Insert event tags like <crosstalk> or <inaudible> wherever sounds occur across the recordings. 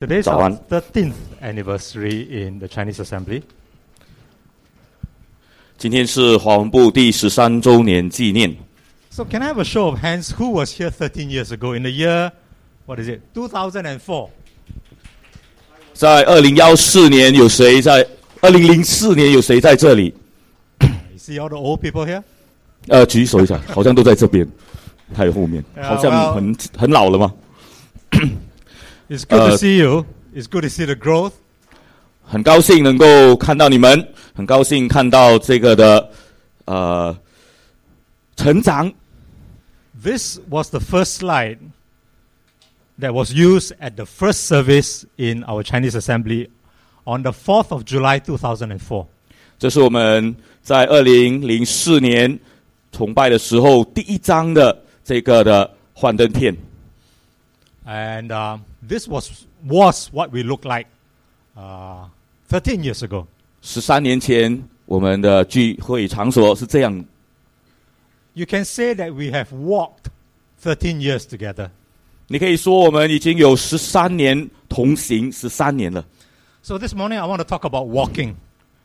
早 our 安 13th anniversary in the Chinese Assembly. 今天是华文部第十三周年纪念。So, can I have a show of hands? Who was here 13 years ago in the year, what is it, 2004? 在二零幺四年，有谁在？二零零四年有谁在这里？You see all the old people here? 呃，举手一下，好像都在这边，还有后面好像很很老了吗？It's good to Uh, see you. It's good to see the growth. 很高兴能够看到你们，很高兴看到这个的呃成长。 This was the first slide that was used at the first service in our Chinese Assembly on the 4th of July 2004. 这是我们在二零零四年崇拜的时候第一张的这个的幻灯片。 And um, this was, was what we looked like uh, 13 years ago. 十三年前，我们的聚会场所是这样 You can say that we have walked 13 years together. 你可以说我们已经有十三年同行，十三年了。 So this morning I want to talk about walking.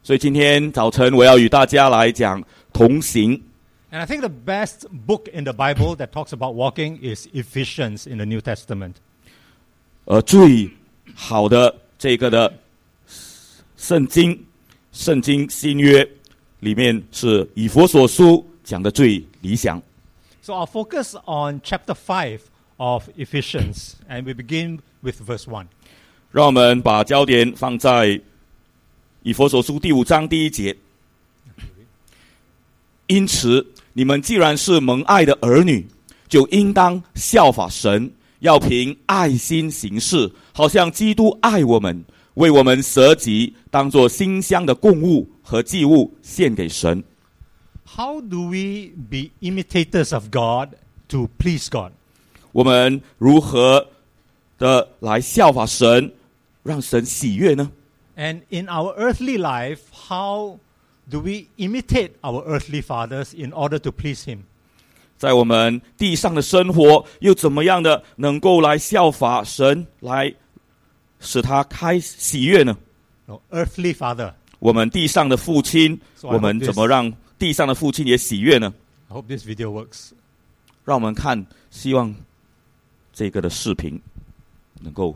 所以今天早晨我要与大家来讲同行。 And I think the best book in the Bible that talks about walking is Ephesians in the New Testament. 呃，最好的这个的圣经，圣经新约里面是以佛所书讲的最理想。So I'll focus on chapter five of Ephesians, and we begin with verse one. 让我们把焦点放在以佛所书第五章第一节。因此，你们既然是蒙爱的儿女，就应当效法神，要凭爱心行事，好像基督爱我们，为我们舍己，当作馨香的供物和祭物献给神。 How do we be imitators of God to please God? 我们如何的来效法神，让神喜悦呢？ And in our earthly life, how do we imitate our earthly fathers in order to please Him? 在我们地上的生活，又怎么样的能够来效法神，来使他开喜悦呢？No, earthly father. 我们地上的父亲，So 我们怎么让地上的父亲也喜悦呢？I hope this video works. 让我们看，希望这个的视频能够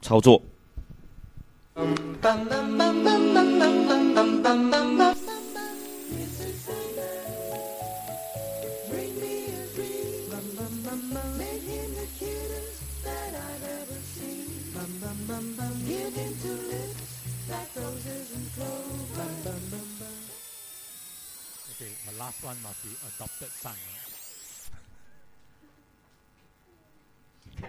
操作。Bring last one must be adopted son. <laughs>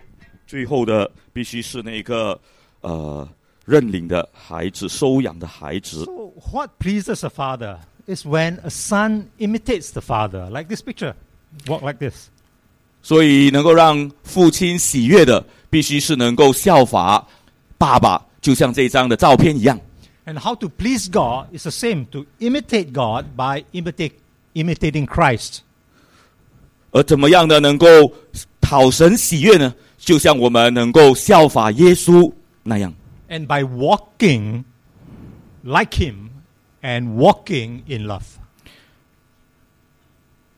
最后的必须是那个呃认领的孩子、收养的孩子。 So, what pleases a father is when a son imitates the father, like this picture. Walk like this. 所以能够让父亲喜悦的，必须是能够效法爸爸，就像这张的照片一样。 And how to please God is the same to imitate God by imitate, imitating christ and by walking like Him and walking in love，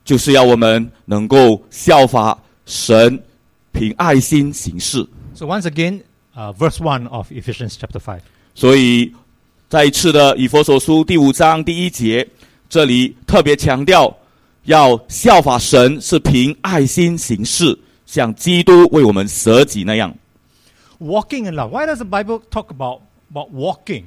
就是要我们能够效法神，凭爱心行事。So once again, uh, verse one of Ephesians chapter five。所以，再一次的以弗所书第五章第一节。这里特别强调要效法神，是凭爱心行事，像基督为我们舍己那样。 Walking in love. Why does the Bible talk about, about walking?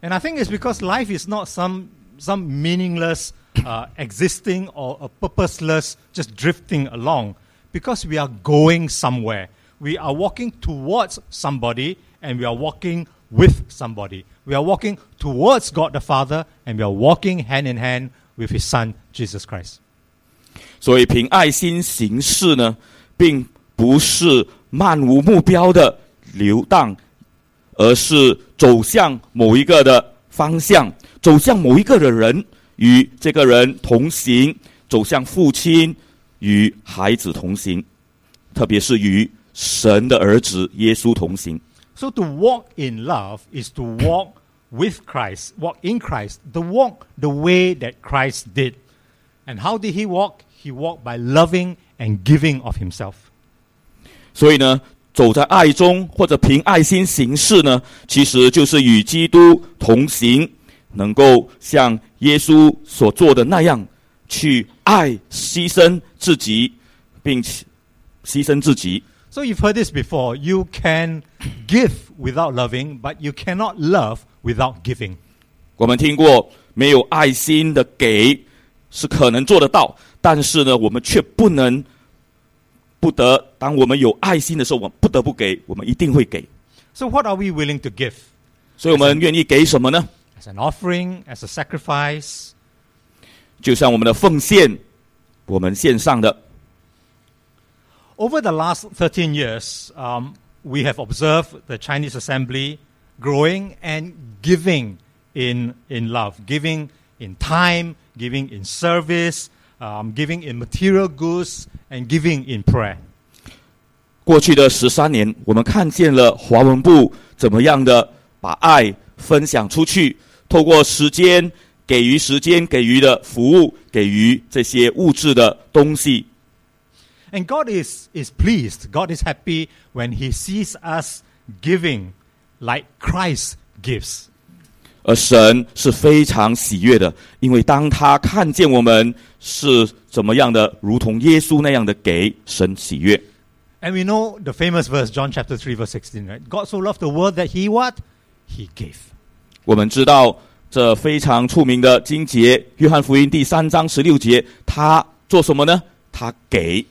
And I think it's because life is not some, some meaningless uh, existing or a purposeless just drifting along. Because we are going somewhere. We are walking towards somebody and we are walking with somebody. We are walking towards God the Father and we are walking hand in hand with His Son, Jesus Christ. 所以，凭爱心行事呢，并不是漫无目标的流荡，而是走向某一个的方向，走向某一个的人，与这个人同行，走向父亲与孩子同行，特别是与神的儿子耶稣同行。So to walk in love is to walk with Christ, walk in Christ, the walk the way that Christ did. And how did he walk? He walked by loving and giving of himself. 所以呢，走在爱中或者凭爱心行事呢，其实就是与基督同行，能够像耶稣所做的那样，去爱、牺牲自己，并且牺牲自己。So you've heard this before. You can give without loving, but you cannot love without giving. 我们听过，没有爱心的给是可能做得到，但是呢，我们却不能不得。当我们有爱心的时候，我们不得不给，我们一定会给。 So what are we willing to give? 所以，我们愿意给什么呢？ As an offering, as a sacrifice, 就像我们的奉献，我们献上的。 Over the last 13 years, um, we have observed the Chinese assembly growing and giving in, in love, giving in time, giving in service, um, giving in material goods, and giving in prayer. 过去的十三年，我们看见了华文部怎么样的把爱分享出去，透过时间给予时间给予的服务，给予这些物质的东西。 And God is, is pleased, God is happy when He sees us giving like Christ gives. 而神是非常喜悦的，因为当他看见我们是怎么样的，如同耶稣那样的给神喜悦。 And we know the famous verse, John chapter 3, verse 16, right? God so loved the world that He what? He gave. 我们知道这非常出名的经节，约翰福音第三章十六节，他做什么呢？他给。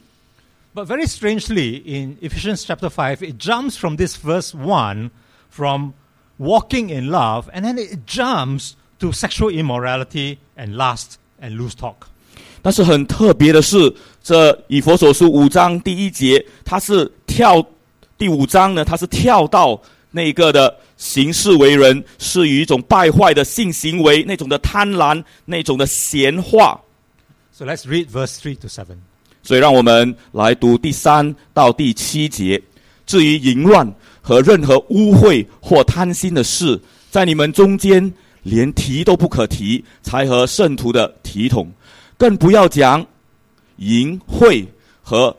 but very strangely, in Ephesians chapter 5, it jumps from this verse 1 from walking in love, and then it jumps to sexual immorality and lust and loose talk. 但是很特别的是，这以弗所书五章第一节，它是跳第五章呢，它是跳到那个的行事为人是与一种败坏的性行为那种的贪婪那种的闲话。So let's read verse three to seven. 所以，让我们来读第三到第七节。至于淫乱和任何污秽或贪心的事，在你们中间连提都不可提，才和圣徒的体统，更不要讲淫秽和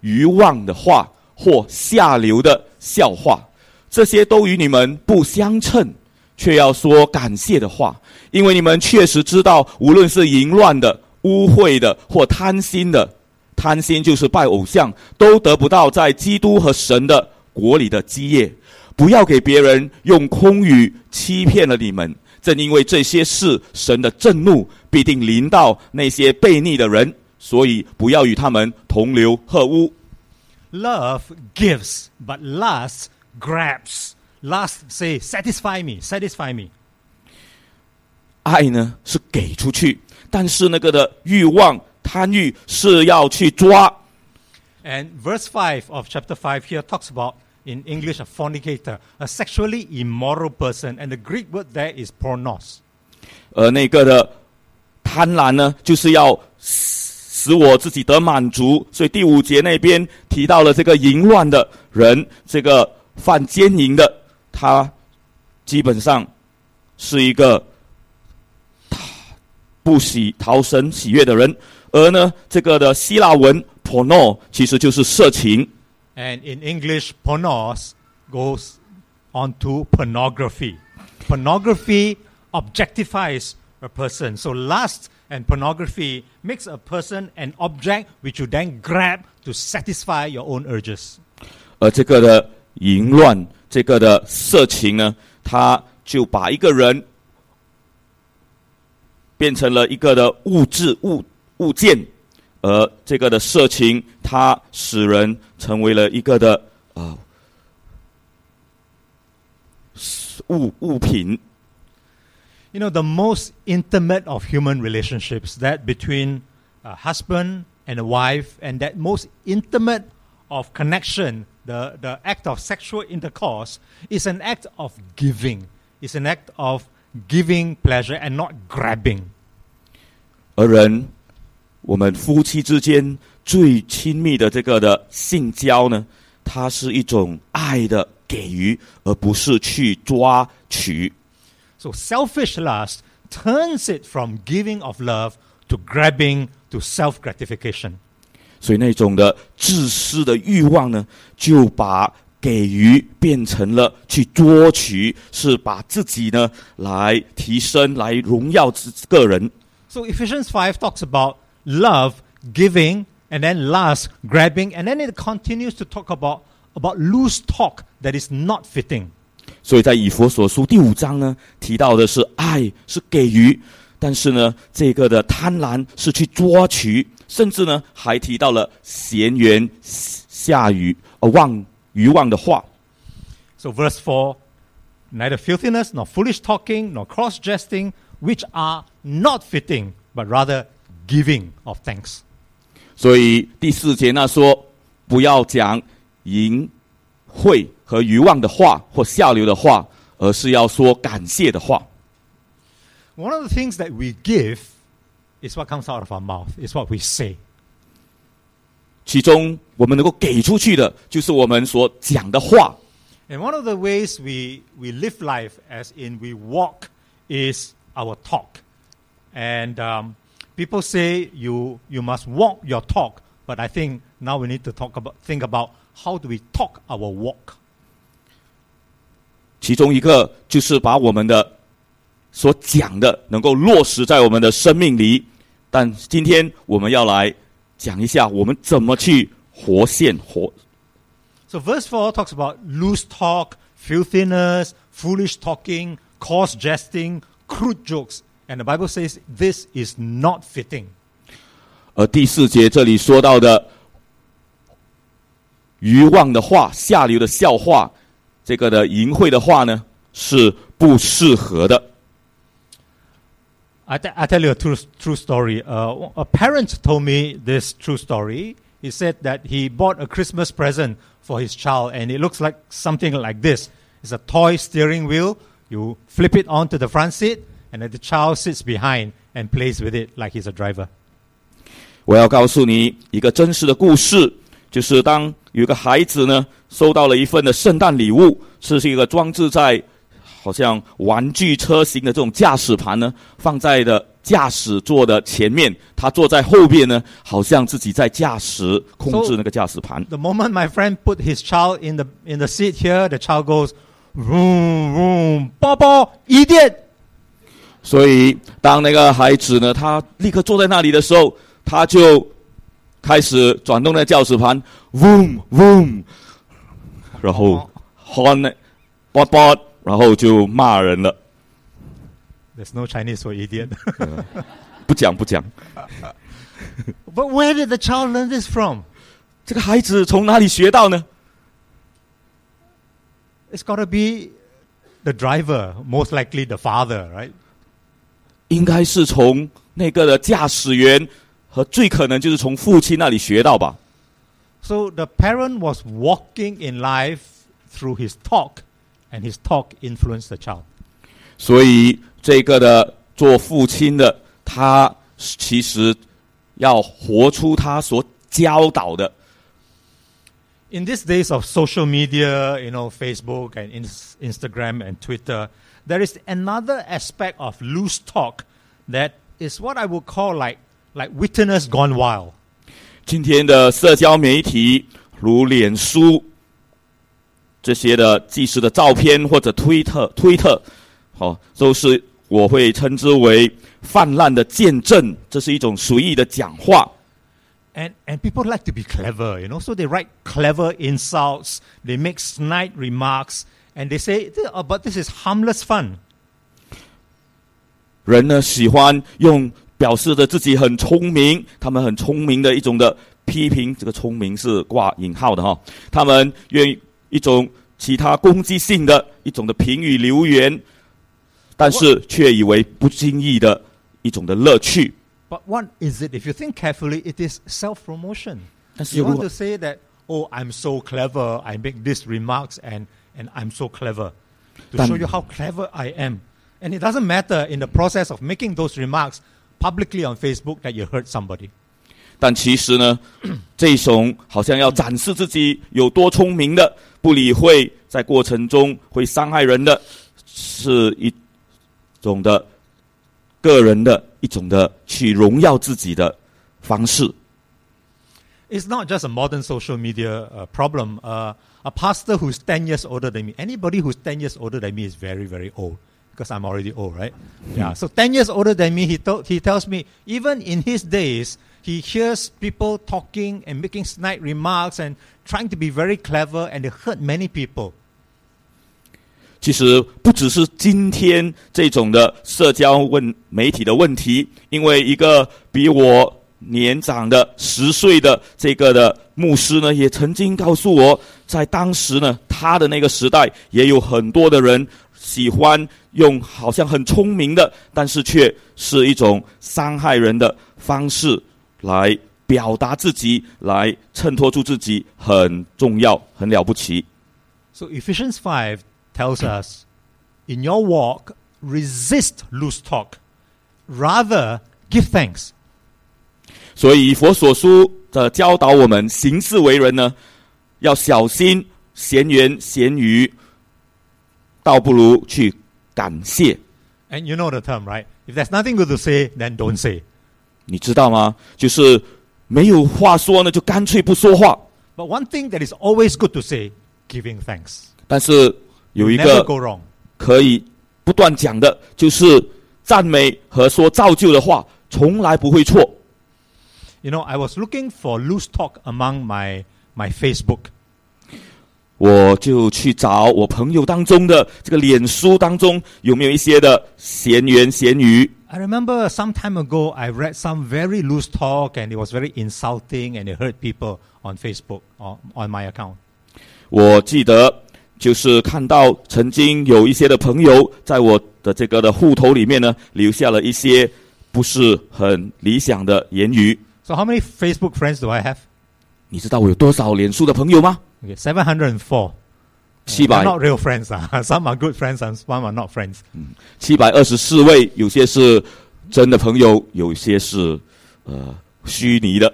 愚妄的话或下流的笑话，这些都与你们不相称，却要说感谢的话，因为你们确实知道，无论是淫乱的、污秽的或贪心的，贪心就是拜偶像，都得不到在基督和神的国里的基业。不要给别人用空语欺骗了你们，正因为这些事，神的震怒必定临到那些悖逆的人，所以不要与他们同流合污。Love gives, but lust grabs. Lust say, satisfy me, satisfy me. 爱呢是给出去，但是那个的欲望、贪欲是要去抓。And verse five of chapter five here talks about, in English, a fornicator, a sexually immoral person. And the Greek word there is pornos. 而那个的贪婪呢，就是要使使我自己得满足。所以第五节那边提到了这个淫乱的人，这个犯奸淫的，他基本上是一个他不喜逃神喜悦的人。而呢，这个的希腊文 porno 其实就是色情。And in English, pornos goes on to pornography. Pornography objectifies a person. So lust and pornography makes a person an object which you then grab to satisfy your own urges. 而这个的淫乱，这个的色情呢，它就把一个人变成了一个的物质物物件，而这个的色情，它使人成为了一个的啊、物物品。 You know, the most intimate of human relationships, that between a husband and a wife, and that most intimate of connection, the, the act of sexual intercourse, is an act of giving. It's an act of giving pleasure and not grabbing. 而人， 我们夫妻之间最亲密的这个的性交呢，它是一种爱的给予，而不是去抓取。So selfish lust turns it from giving of love to grabbing to self gratification. 所以那种的自私的欲望呢，就把给予变成了去捉取，是把自己呢来提升，来荣耀自个人。So Ephesians five talks about love, giving, and then last, grabbing, and then it continues to talk about about loose talk that is not fitting. 所以在以弗所书第五章呢，提到的是爱是给予，但是呢，这个的贪婪是去抓取，甚至呢还提到了闲言下语呃妄愚妄的话。So verse four, neither filthiness nor foolish talking nor coarse jesting, which are not fitting, but rather giving of thanks. 所以第四节那说，不要讲淫秽和愚妄的话或下流的话，而是要说感谢的话。 One of the things that we give is what comes out of our mouth, is what we say. 其中我们能够给出去的，就是我们所讲的话。 And one of the ways we, we live life, as in we walk, is our talk. And um, people say you, you must walk your talk, but I think now we need to talk about, think about how do we talk our walk. 其中一个就是把我们的所讲的能够落实在我们的生命里。但今天我们要来讲一下，我们怎么去活现活。 So verse 4 talks about loose talk, filthiness, foolish talking, coarse jesting, crude jokes. And the Bible says this is not fitting. 而第四节这里说到的愚妄的话、下流的笑话，这个的淫秽的话呢，是不适合的。 I, t- I tell you a true, true story. Uh, a parent told me this true story. He said that he bought a Christmas present for his child, and it looks like something like this. It's a toy steering wheel. You flip it onto the front seat, and then the child sits behind and plays with it like he's a driver. 我要告诉你一个真实的故事，就是当有一个孩子呢收到了一份的圣诞礼物，这是一个装置在好像玩具车型的这种驾驶盘呢，放在的驾驶座的前面，他坐在后边呢，好像自己在驾驶控制那个驾驶盘。 The moment my friend put his child in the in the seat here, the child goes, vroom vroom, Papa, idiot. 所以当那个孩子呢，他立刻坐在那里的时候，他就开始转动那个驾驶盘，boom boom，然后 horn 那 bot bot，然后就骂人了。 There's no Chinese for idiot. <laughs> 不讲不讲， but where did the child learn this from? 这个孩子从哪里学到呢？ It's got to be the driver, most likely the father, right? 应该是从那个的驾驶员和最可能就是从父亲那里学到吧。 So the parent was walking in life through his talk, and his talk influenced the child. 所以这个的做父亲的，他其实要活出他所教导的。 In these days of social media, you know, Facebook and ins- Instagram and Twitter, there is another aspect of loose talk that is what I would call like like witness gone wild. 今天的社交媒体，如脸书这些的即时的照片或者推特、推特，好、都是我会称之为泛滥的见证。这是一种随意的讲话， And, and people like to be clever, you know, so they write clever insults, they make snide remarks, and they say, "Oh, but this is harmless fun. 人呢喜欢用表示着自己很聪明，他们很聪明的一种的批评，这个聪明是挂引号的哈。他们愿意一种其他攻击性的一种的评语留言，但是却以为不经意的一种的乐趣。 But what is it? If you think carefully, it is self promotion. 但是 You 如 want 果 to say that, oh, I'm so clever, I make these remarks, and, and I'm so clever to Tan- show you how clever I am. And it doesn't matter in the process of making those remarks publicly on Facebook that you hurt somebody. 但其实呢，这种好像要展示自己有多聪明的，不理会在过程中会伤害人的，是一种的个人的一种的去荣耀自己的方式。 It's <clears throat> not just a modern social media uh, problem. Uh, a pastor who's 10 years older than me, anybody who's 10 years older than me is very, very old because I'm already old, right? Yeah. So 10 years older than me, he, told, he tells me, even in his days, he hears people talking and making snide remarks and trying to be very clever and they hurt many people. 其实不只是今天这种的社交问媒体的问题，因为一个比我年长的十岁的这个的牧师呢，也曾经告诉我， 在当时呢，他的那个时代也有很多的人喜欢用好像很聪明的，但是却是一种伤害人的方式来表达自己，来衬托出自己很重要、很了不起。So Ephesians 5 tells us, in your walk, resist loose talk. Rather, give thanks. 所以佛所书的教导我们行事为人呢，要小心闲言闲语，倒不如去感谢。 And you know the term, right? If there's nothing good to say, then don't say. 你知道吗？就是没有话说呢，就干脆不说话。 But one thing that is always good to say, giving thanks. 但是有一 Never 个 go wrong. 可以不断讲的，就是赞美和说造就的话，从来不会错。 You know, I was looking for loose talk among my, my Facebook. 我就去找我朋友当中的这个脸书当中有没有一些的闲言闲语。I remember some time ago I read some very loose talk and it was very insulting and it hurt people on Facebook or on my account. 我记得就是看到曾经有一些的朋友在我的这个的户头里面呢，留下了一些不是很理想的言语。So how many Facebook friends do I have? 你知道我有多少脸书的朋友吗？Okay, 704. 七 They're 百 not real friends. ah. <laughs> some are good friends and some are not friends. 七百二十四位，有些是真的朋友，有些是呃虚拟的，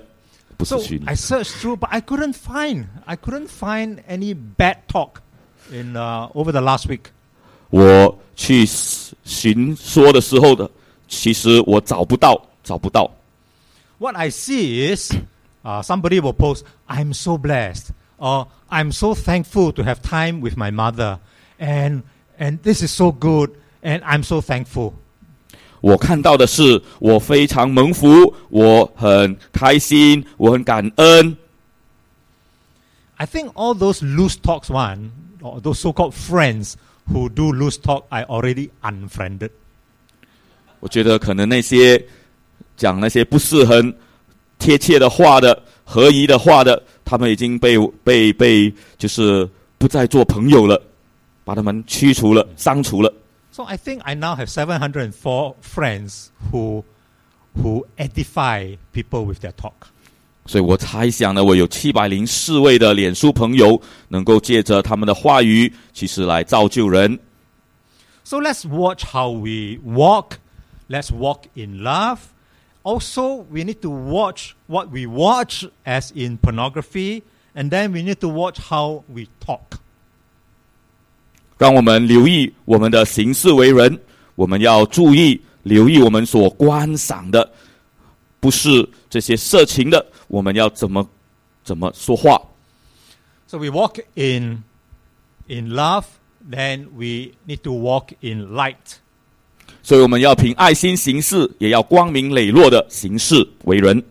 不是 So 虚拟 I。searched through, but I couldn't find. I couldn't find any bad talk in uh, over the last week. 我去寻说的时候的，其实我找不到，找不到。 What I see is uh, somebody will post, "I'm so blessed," or "I'm so thankful to have time with my mother," and and this is so good, and I'm so thankful. 我看到的是，我非常蒙福，我很开心，我很感恩。 I think all those loose talks one, or those so-called friends who do loose talk, I already unfriended. 我觉得可能那些讲那些不是很贴切的话的、 合宜的话的，他们已经被被被就是不再做朋友了，把他们驱除了、删除了。 So I think I now have 704 friends who who edify people with their talk. 所以我猜想呢，我有七百零四位的脸书朋友，能够借着他们的话语，其实来造就人。 So let's watch how we walk. Let's walk in love. Also, we need to watch what we watch, as in pornography, and then we need to watch how we talk. 让我们留意我们的行事为人，我们要注意留意我们所观赏的，不是这些色情的，我们要怎么怎么说话。 So we walk in in love, then we need to walk in light. 所以我们要凭爱心行事，也要光明磊落的行事为人。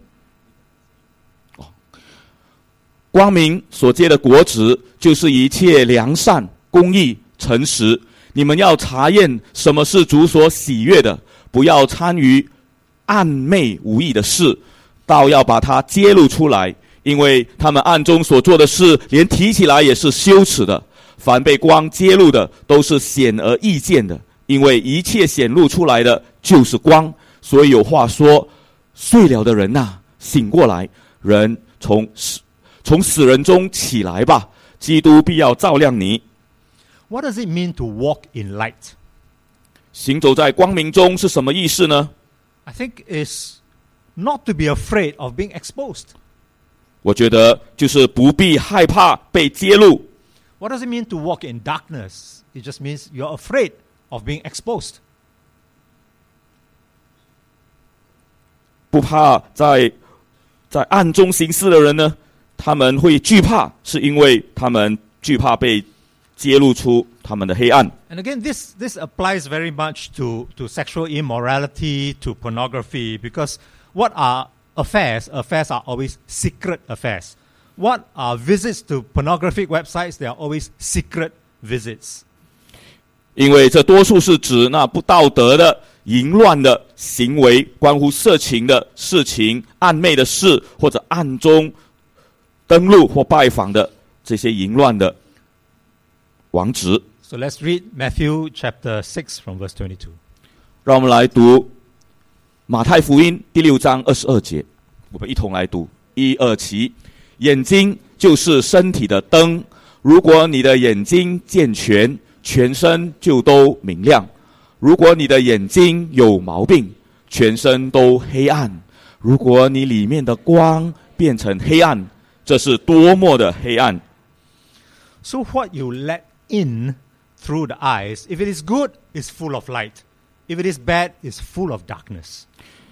光明所接的果子，就是一切良善、公义、诚实。你们要查验什么是主所喜悦的，不要参与暗昧无益的事，倒要把它揭露出来，因为他们暗中所做的事，连提起来也是羞耻的。凡被光揭露的，都是显而易见的，因为一切显露出来的就是光。所以有话说：睡了的人呐、醒过来，人从死从死人中起来吧，基督必要照亮你。What does it mean to walk in light? 行走在光明中是什么意思呢？I think is not to be afraid of being exposed. 我觉得就是不必害怕被揭露。What does it mean to walk in darkness? It just means you're afraid of being exposed. 不怕在在暗中行事的人呢，他们会惧怕，是因为他们惧怕被揭露出他们的黑暗。 And again, this, this applies very much to, to sexual immorality, to pornography, because what are affairs? Affairs are always secret affairs. What are visits to pornographic websites? They are always secret visits. 因为这多数是指那不道德的、淫乱的行为，关乎色情的事情、暧昧的事，或者暗中登录或拜访的这些淫乱的网址。So let's read Matthew chapter six from verse twenty-two. 让我们来读马太福音第六章二十二节，我们一同来读一二七。眼睛就是身体的灯，如果你的眼睛健全，全身就都明亮；如果你的眼睛有毛病，全身都黑暗。如果你里面的光变成黑暗，这是多么的黑暗！So, what you let in through the eyes, if it is good, is full of light. If it is bad, is full of darkness.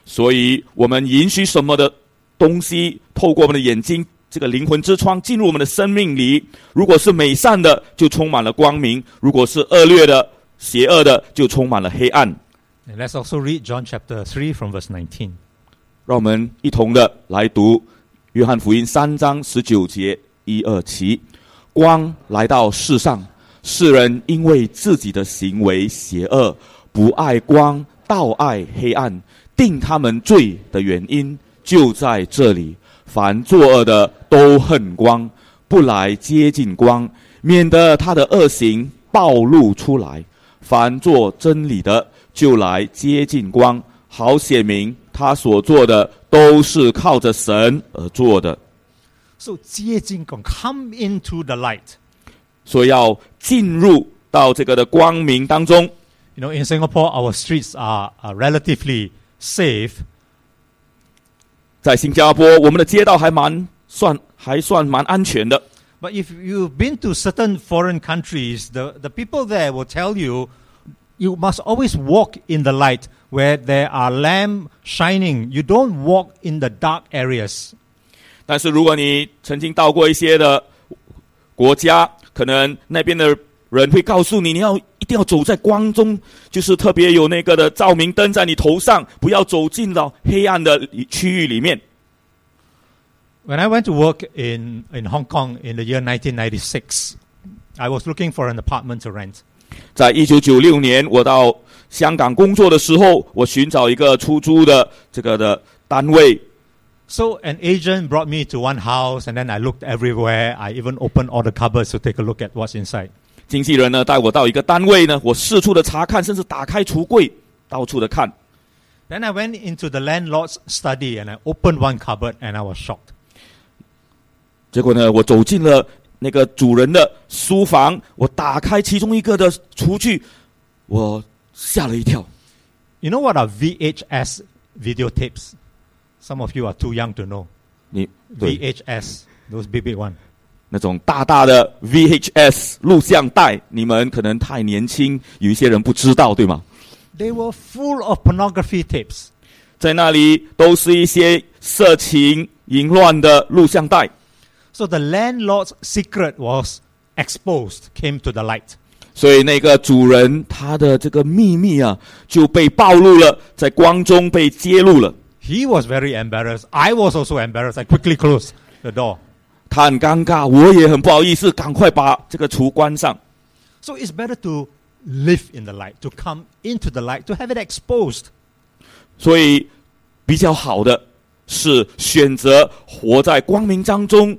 所以，我们允许什么的东西透过我们的眼睛，这个灵魂之窗进入我们的生命里。如果是美善的，就充满了光明；如果是恶劣的、邪恶的，就充满了黑暗。Let's also read John chapter three from verse nineteen 让我们一同的来读约翰福音三章十九节一二七：光来到世上，世人因为自己的行为邪恶，不爱光，倒爱黑暗，定他们罪的原因就在这里。凡作恶的都恨光，不来接近光，免得他的恶行暴露出来。凡做真理的，就来接近光，好显明他所做的都是靠着神而做的。So, 接近光 come into the light. 所以要进入到这个的光明当中。You know, in Singapore, our streets are, are relatively safe, 在新加坡，我们的街道还蛮算还算蛮安全的。but if you've been to certain foreign countries, the, the people there will tell you you must always walk in the light where there are lamp shining. You don't walk in the dark areas. 但是如果你曾经到过一些的国家，可能那边的人会告诉你，你要一定要走在光中，就是特别有那个的照明灯在你头上，不要走进到黑暗的区域里面。 When I went to work in, in Hong Kong in the year 1996, I was looking for an apartment to rent. 在一九九六年，我到香港工作的时候，我寻找一个出租的这个的单位。 So an agent brought me to one house, and then I looked everywhere. I even opened all the cupboards to take a look at what's inside. 经纪人呢带我到一个单位呢，我四处的查看，甚至打开橱柜，到处的看。Then I went into the landlord's study and I opened one cupboard and I was shocked. 结果呢，我走进了那个主人的书房，我打开其中一个的厨具，我吓了一跳。You know what are VHS videotapes? Some of you are too young to know. 你对 VHS, those big big one. 那种大大的 VHS 录像带，你们可能太年轻，有一些人不知道，对吗？ They were full of pornography tapes. 在那里都是一些色情、淫乱的录像带。 So the landlord's secret was exposed, came to the light. 所以那个主人他的这个秘密啊，就被暴露了，在光中被揭露了。 He was very embarrassed. I was also embarrassed. I quickly closed the door. 他很尴尬，我也很不好意思，赶快把这个橱关上。So it's better to live in the light, to come into the light, to have it exposed. 所以比较好的是选择活在光明当中，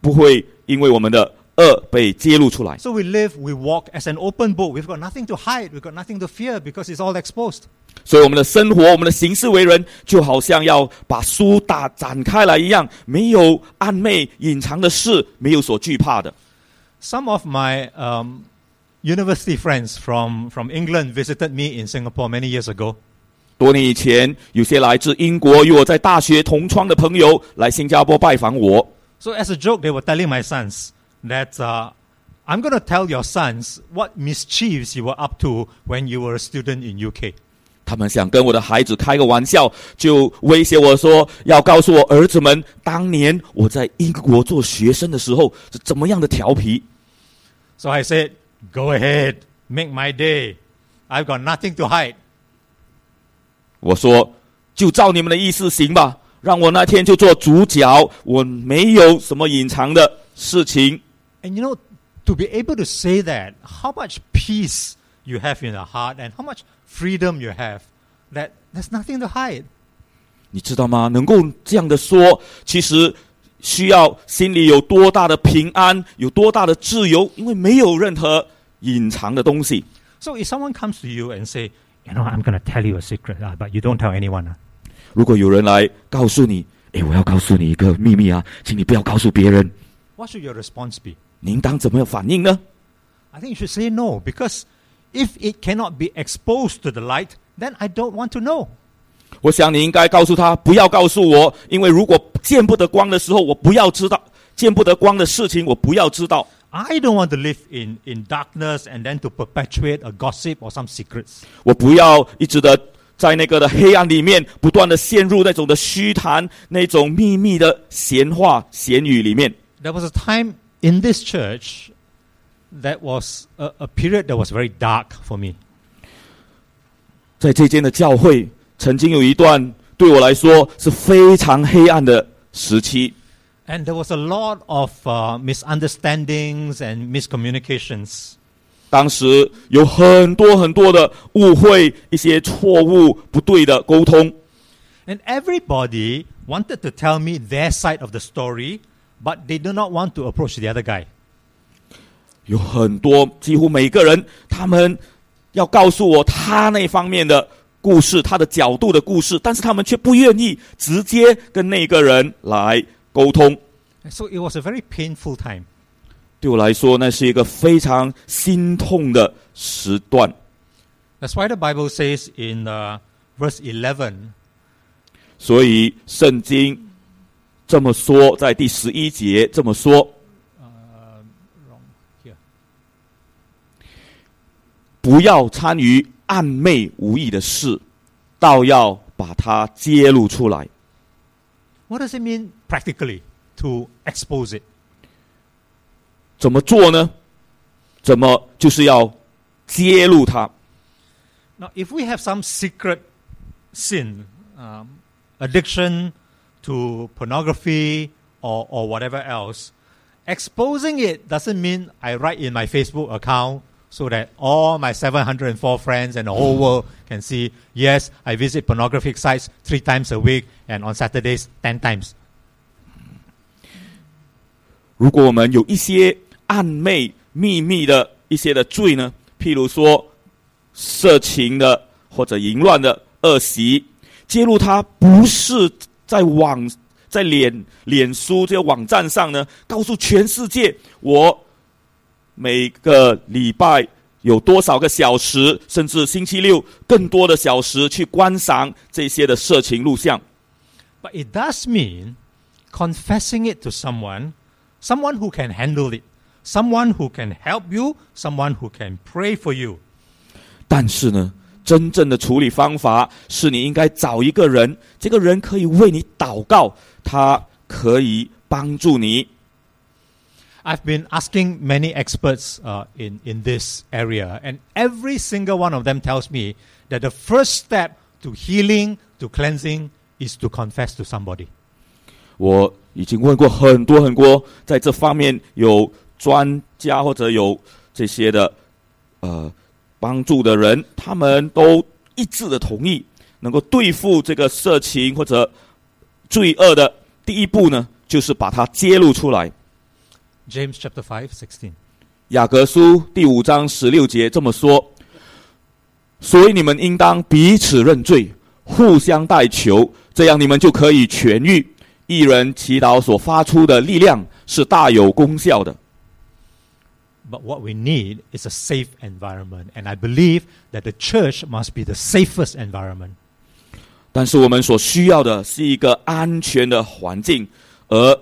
不会因为我们的恶被揭露出来。 So we live, we walk as an open book. We've got nothing to hide, we've got nothing to fear because it's all exposed. 所以我们的生活，我们的行事为人，就好像要把书打展开来一样，没有暧昧隐藏的事，没有所惧怕的。 Some of my um, university friends from, from England visited me in Singapore many years ago. 多年以前，有些来自英国与我在大学同窗的朋友来新加坡拜访我。 So as a joke, they were telling my sons that uh, I'm going to tell your sons what mischiefs you were up to when you were a student in UK. 他们想跟我的孩子开个玩笑，就威胁我说要告诉我儿子们，当年我在英国做学生的时候是怎么样的调皮。 So I said, Go ahead, make my day. I've got nothing to hide. 我说，就照你们的意思行吧，让我那天就做主角，我没有什么隐藏的事情。 And you know, to be able to say that, how much peace you have in your heart and how much freedom you have, that there's nothing to hide. 你知道吗？能够这样的说，其实需要心里有多大的平安，有多大的自由，因为没有任何隐藏的东西。 So if someone comes to you and say, you know, I'm going to tell you a secret, ah, but you don't tell anyone. ah." 如果有人来告诉你，诶，我要告诉你一个秘密啊，请你不要告诉别人， What should your response be? 您当怎么样反应呢？ I think you should say no because if it cannot be exposed to the light, then I don't want to know. 我想你应该告诉他，不要告诉我，因为如果见不得光的时候，我不要知道；见不得光的事情，我不要知道。 I don't want to live in, in darkness and then to perpetuate a gossip or some secrets. 我不要一直的在那个的黑暗里面，不断的陷入那种的虚谈、那种秘密的闲话、闲语里面。 There was a time in this church that was a, a period that was very dark for me. 在这间的教会，曾经有一段对我来说是非常黑暗的时期。 And there was a lot of uh, misunderstandings and miscommunications. 当时有很多很多的误会，一些错误、不对的沟通。 And everybody wanted to tell me their side of the story, but they do not want to approach the other guy. 有很多，几乎每个人，他们要告诉我他那方面的故事，他的角度的故事，但是他们却不愿意直接跟那个人来沟通。So it was a very painful time. 对我来说，那是一个非常心痛的时段。That's why the Bible says in uh, verse eleven 所以圣经这么说，在第十一节这么说：不要参与暧昧无益的事，倒要把它揭露出来。What does it mean practically to expose it? 怎么做呢？怎么就是要揭露它？Now, if we have some secret sin, um, addiction to pornography or, or whatever else, exposing it doesn't mean I write in my Facebook account so that all my 704 friends and the whole world can see, yes, I visit pornographic sites three times a week and on Saturdays 10 times. 如果我们有一些暧昧、秘密的一些的罪呢，譬如说色情的或者淫乱的恶习，揭露它不是 在网、在脸、脸书这个网站上呢，告诉全世界我每个礼拜有多少个小时，甚至星期六更多的小时去观赏这些的色情录像。But it does mean confessing it to someone, someone who can handle it, someone who can help you, someone who can pray for you. 但是呢，真正的处理方法是你应该找一个人，这个人可以为你祷告，他可以帮助你。 I've been asking many experts uh, in, in this area, and every single one of them tells me that the first step to healing, to cleansing, is to confess to somebody. 我已经问过很多很多，在这方面有专家或者有这些的呃 帮助的人，他们都一致的同意，能够对付这个色情或者罪恶的第一步呢，就是把它揭露出来。James chapter five sixteen，雅各书第五章十六节这么说：所以你们应当彼此认罪，互相代求，这样你们就可以痊愈。一人祈祷所发出的力量是大有功效的。But what we need is a safe environment, and I believe that the church must be the safest environment. 但是我们所需要的是一个安全的环境，而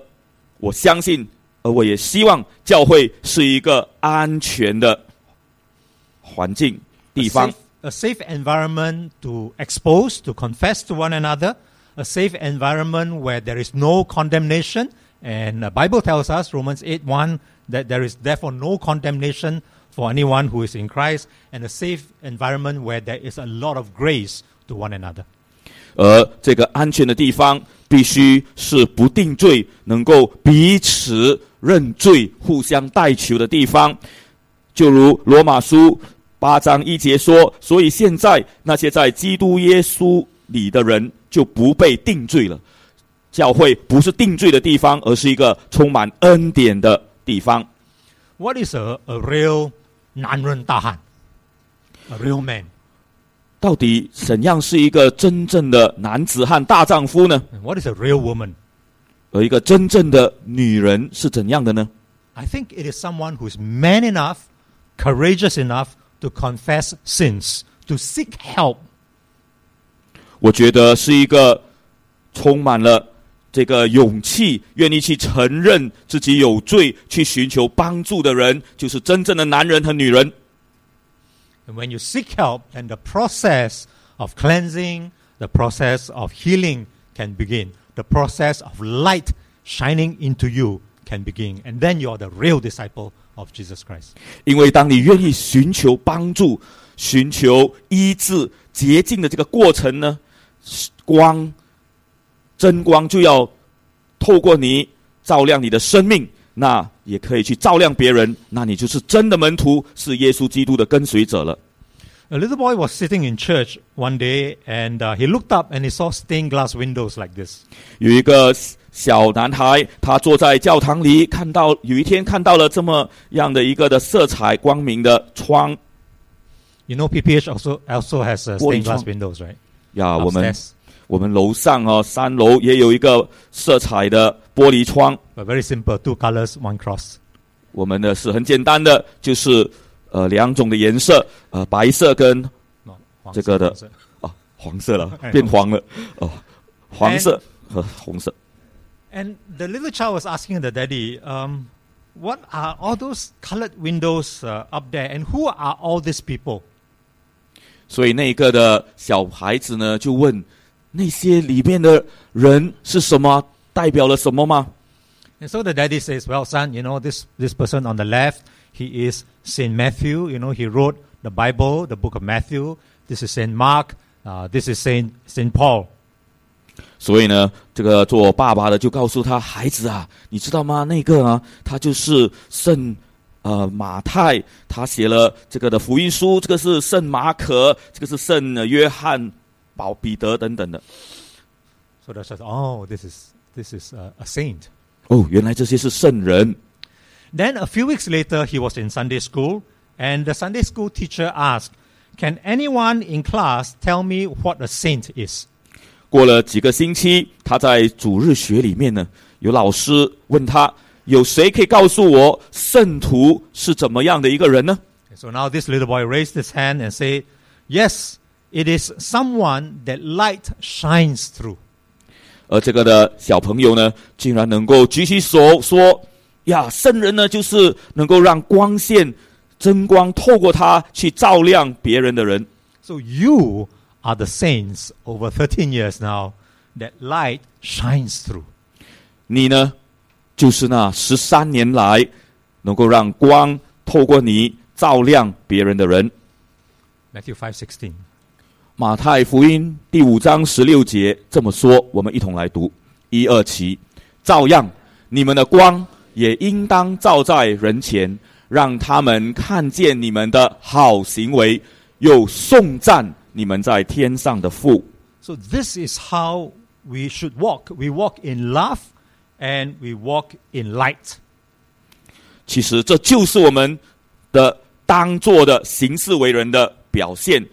我相信，而我也希望教会是一个安全的环境地 A 方 safe,。a safe environment to expose, to confess to one another, a safe environment where there is no condemnation. And the Bible tells us, Romans 8 1, that there is therefore no condemnation for anyone who is in Christ, and a safe environment where there is a lot of grace to one another. 而这个安全的地方必须是不定罪，能够彼此认罪、互相代求的地方。就如罗马书八章一节说：“所以现在那些在基督耶稣里的人就不被定罪了。”教会不是定罪的地方，而是一个充满恩典的地方。 What is a, a real nanrun tahan? A real man. 到底怎样是一个真正的男子汉大丈夫呢？ And what is a real woman? 而一个真正的女人是怎样的呢？ I think it is someone who is man enough, courageous enough to confess sins, to seek help, 我觉得是一个充满了 这个勇气，愿意去承认自己有罪，去寻求帮助的人，就是真正的男人和女人。And when you seek help, then the process of cleansing, the process of healing can begin. The process of light shining into you can begin. And then you are the real disciple of Jesus Christ. 因为当你愿意寻求帮助、寻求医治、洁净的这个过程呢，光真光就要透过你照亮你的生命，那也可以去照亮别人，那你就是真的门徒，是耶稣基督的跟随者了。A little boy was sitting in church one day and uh, he looked up and he saw stained glass windows like this. 有一个小男孩，他坐在教堂里，看到有一天看到了这么样的一个的色彩光明的窗 You know, PPH also, also has uh, stained glass windows, right? 呀，我们 Upstairs. 我们楼上哦，三楼也有一个色彩的玻璃窗。But very simple, two colors, one cross. 我们的是很简单的，就是呃两种的颜色，呃白色跟这个的。啊黄色了，变黄了哦，黄色和红色。And the little child was asking the daddy, um, what are all those colored windows uh, up there and who are all these people? 所以那一个的小孩子呢，就问那些里面的人是什么，代表了什么吗？And so the daddy says, well, son, you know, this, this person on the left, he is Saint Matthew. You know, he wrote the Bible, the book of Matthew. This is Saint Mark. Uh, this is Saint Saint Paul. 所以呢，这个做爸爸的就告诉他孩子啊，你知道吗？那个啊，他就是圣呃马太，他写了这个的福音书，这个是圣马可，这个是圣呃约翰、保彼得等等的。 So the child says, oh, this is, this is uh, a saint. 哦，原来这些是圣人。 Then a few weeks later, he was in Sunday school, and the Sunday school teacher asked, Can anyone in class tell me what a saint is? 过了几个星期，他在主日学里面呢，有老师问他，有谁可以告诉我圣徒是怎么样的一个人呢？ So now this little boy raised his hand and said, Yes, it is someone that light shines through. 而这个的小朋友呢，竟然能够举起手说：“呀，圣人呢，就是能够让光线、真光透过他去照亮别人的人。 So you are the saints over 13 years now that light shines through. 你呢，就是那十三年来能够让光透过你照亮别人的人。” Matthew 5:16. 马太福音第五章十六节这么说，我们一同来读一二七。照样，你们的光也应当照在人前，让他们看见你们的好行为，又颂赞你们在天上的父。So this is how we should walk. We walk in love and we walk in light. 其实这就是我们的当做的行事为人的表现，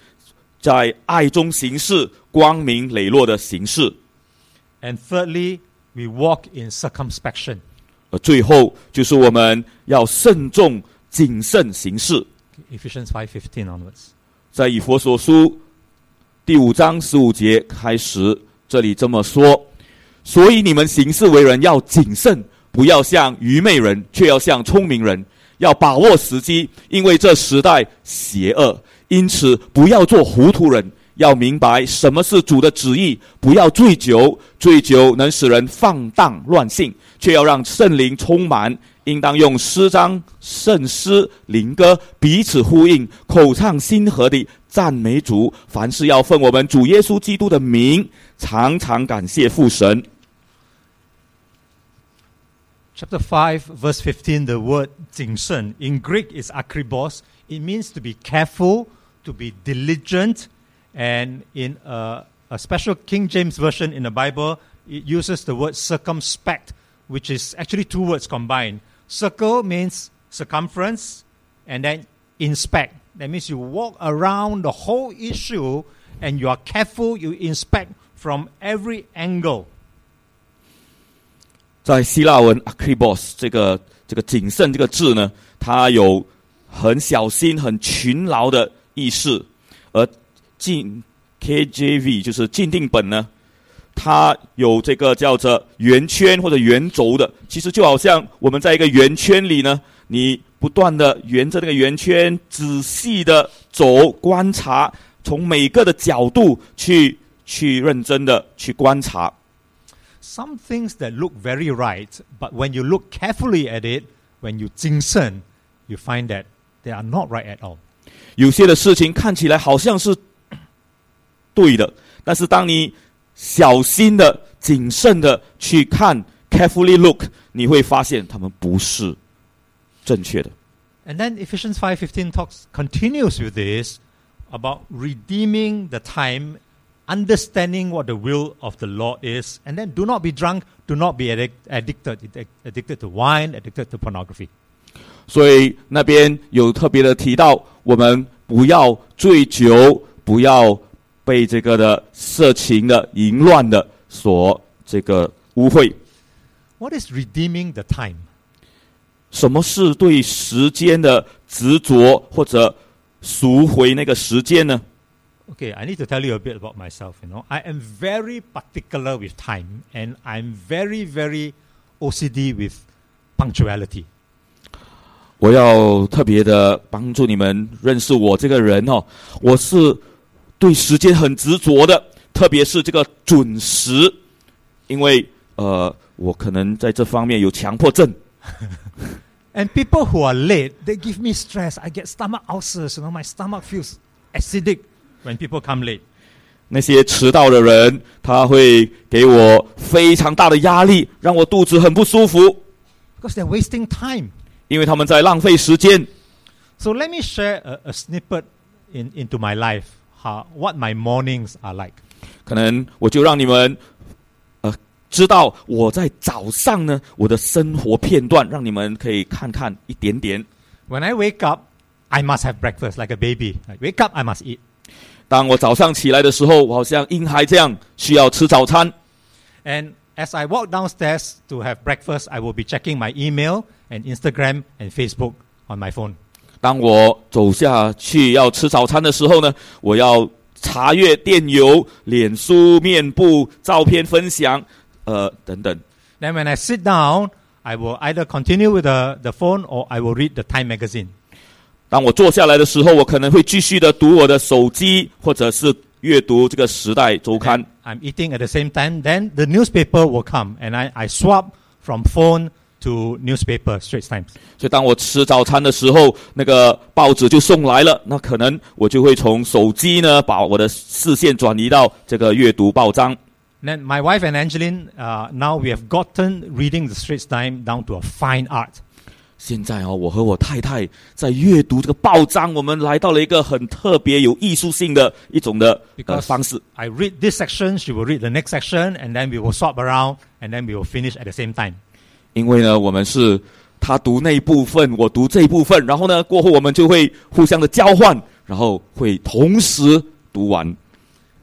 在爱中行事，光明磊落的行事。And thirdly, we walk in circumspection. 而最后就是我们要慎重、谨慎行事。Ephesians 5:15 onwards. 在以佛所书第五章十五节开始，这里这么说：所以你们行事为人要谨慎，不要像愚昧人，却要像聪明人，要把握时机，因为这时代邪恶。因此，不要做糊涂人，要明白什么是主的旨意，不要醉酒，醉酒能使人放荡乱性，却要让圣灵充满。应当用诗章、圣诗、灵歌彼此呼应，口唱心和地赞美主。凡事要奉我们主耶稣基督的名，常常感谢父神。Chapter 5, verse 15, the word 谨慎 in Greek is akribos. It means to be careful, to be diligent, and in a, a special King James version in the Bible, it uses the word circumspect, which is actually two words combined. Circle means circumference, and then inspect. That means you walk around the whole issue and you are careful, you inspect from every angle. 在希腊文 akribos 这个这个谨慎这个字呢，它有很小心、很勤劳的 意识，而进 KJV 就是禁定本呢，它有这个叫做圆圈或者圆轴的，其实就好像我们在一个圆圈里呢，你不断的沿着那个圆圈仔细的走，观察，从每个的角度去去认真的去观察。some things that look very right, but when you look carefully at it, when you 精慎, you find that they are not right at all. 有些的事情看起来好像是对的，但是当你小心的、谨慎的去看，carefully look，你会发现他们不是正确的。And then Ephesians 5:15 talks continues with this about redeeming the time, understanding what the will of the Lord is, and then do not be drunk, do not be addic- addicted, addicted to wine, addicted to pornography. 所以那边有特别的提到，我们不要醉酒，不要被这个的色情的淫乱的所这个污秽。What is redeeming the time? 什么是对时间的执着或者赎回那个时间呢？Okay, I need to tell you a bit about myself. You know, I am very particular with time, and I'm very, very OCD with punctuality. 我要特别的帮助你们认识我这个人哦，我是对时间很执着的，特别是这个准时，因为呃，我可能在这方面有强迫症。And people who are late, they give me stress. I get stomach ulcers. You know, my stomach feels acidic when people come late. 那些迟到的人，他会给我非常大的压力，让我肚子很不舒服，because they're wasting time. 因为他们在浪费时间。So let me share a, a snippet in, into my life, how, what my mornings are like. 可能我就让你们呃知道我在早上呢我的生活片段，让你们可以看看一点点。When I wake up, I must have breakfast like a baby. I wake up, I must eat. 当我早上起来的时候，我好像婴孩这样需要吃早餐。And as I walk downstairs to have breakfast, I will be checking my email and Instagram and Facebook on my phone. 当我走下去要吃早餐的时候呢，我要查阅电邮、脸书、面部照片分享，呃等等。 Then when I sit down, I will either continue with the, the phone or I will read the Time magazine. 当我坐下来的时候，我可能会继续的读我的手机，或者是 阅读这个《时代周刊》。I'm eating at the same time. Then the newspaper will come, and I I swap from phone to newspaper Straits Times. 所以当我吃早餐的时候，那个报纸就送来了。那可能我就会从手机呢，把我的视线转移到这个阅读报章。Then my wife and Angeline, uh, now we have gotten reading the Straits Time down to a fine art. 现在哦，我和我太太在阅读这个报章，我们来到了一个很特别、有艺术性的一种的呃方式。I read this section, she will read the next section, and then we will swap around, and then we will finish at the same time. 因为呢，我们是他读那一部分，我读这一部分，然后呢，过后我们就会互相的交换，然后会同时读完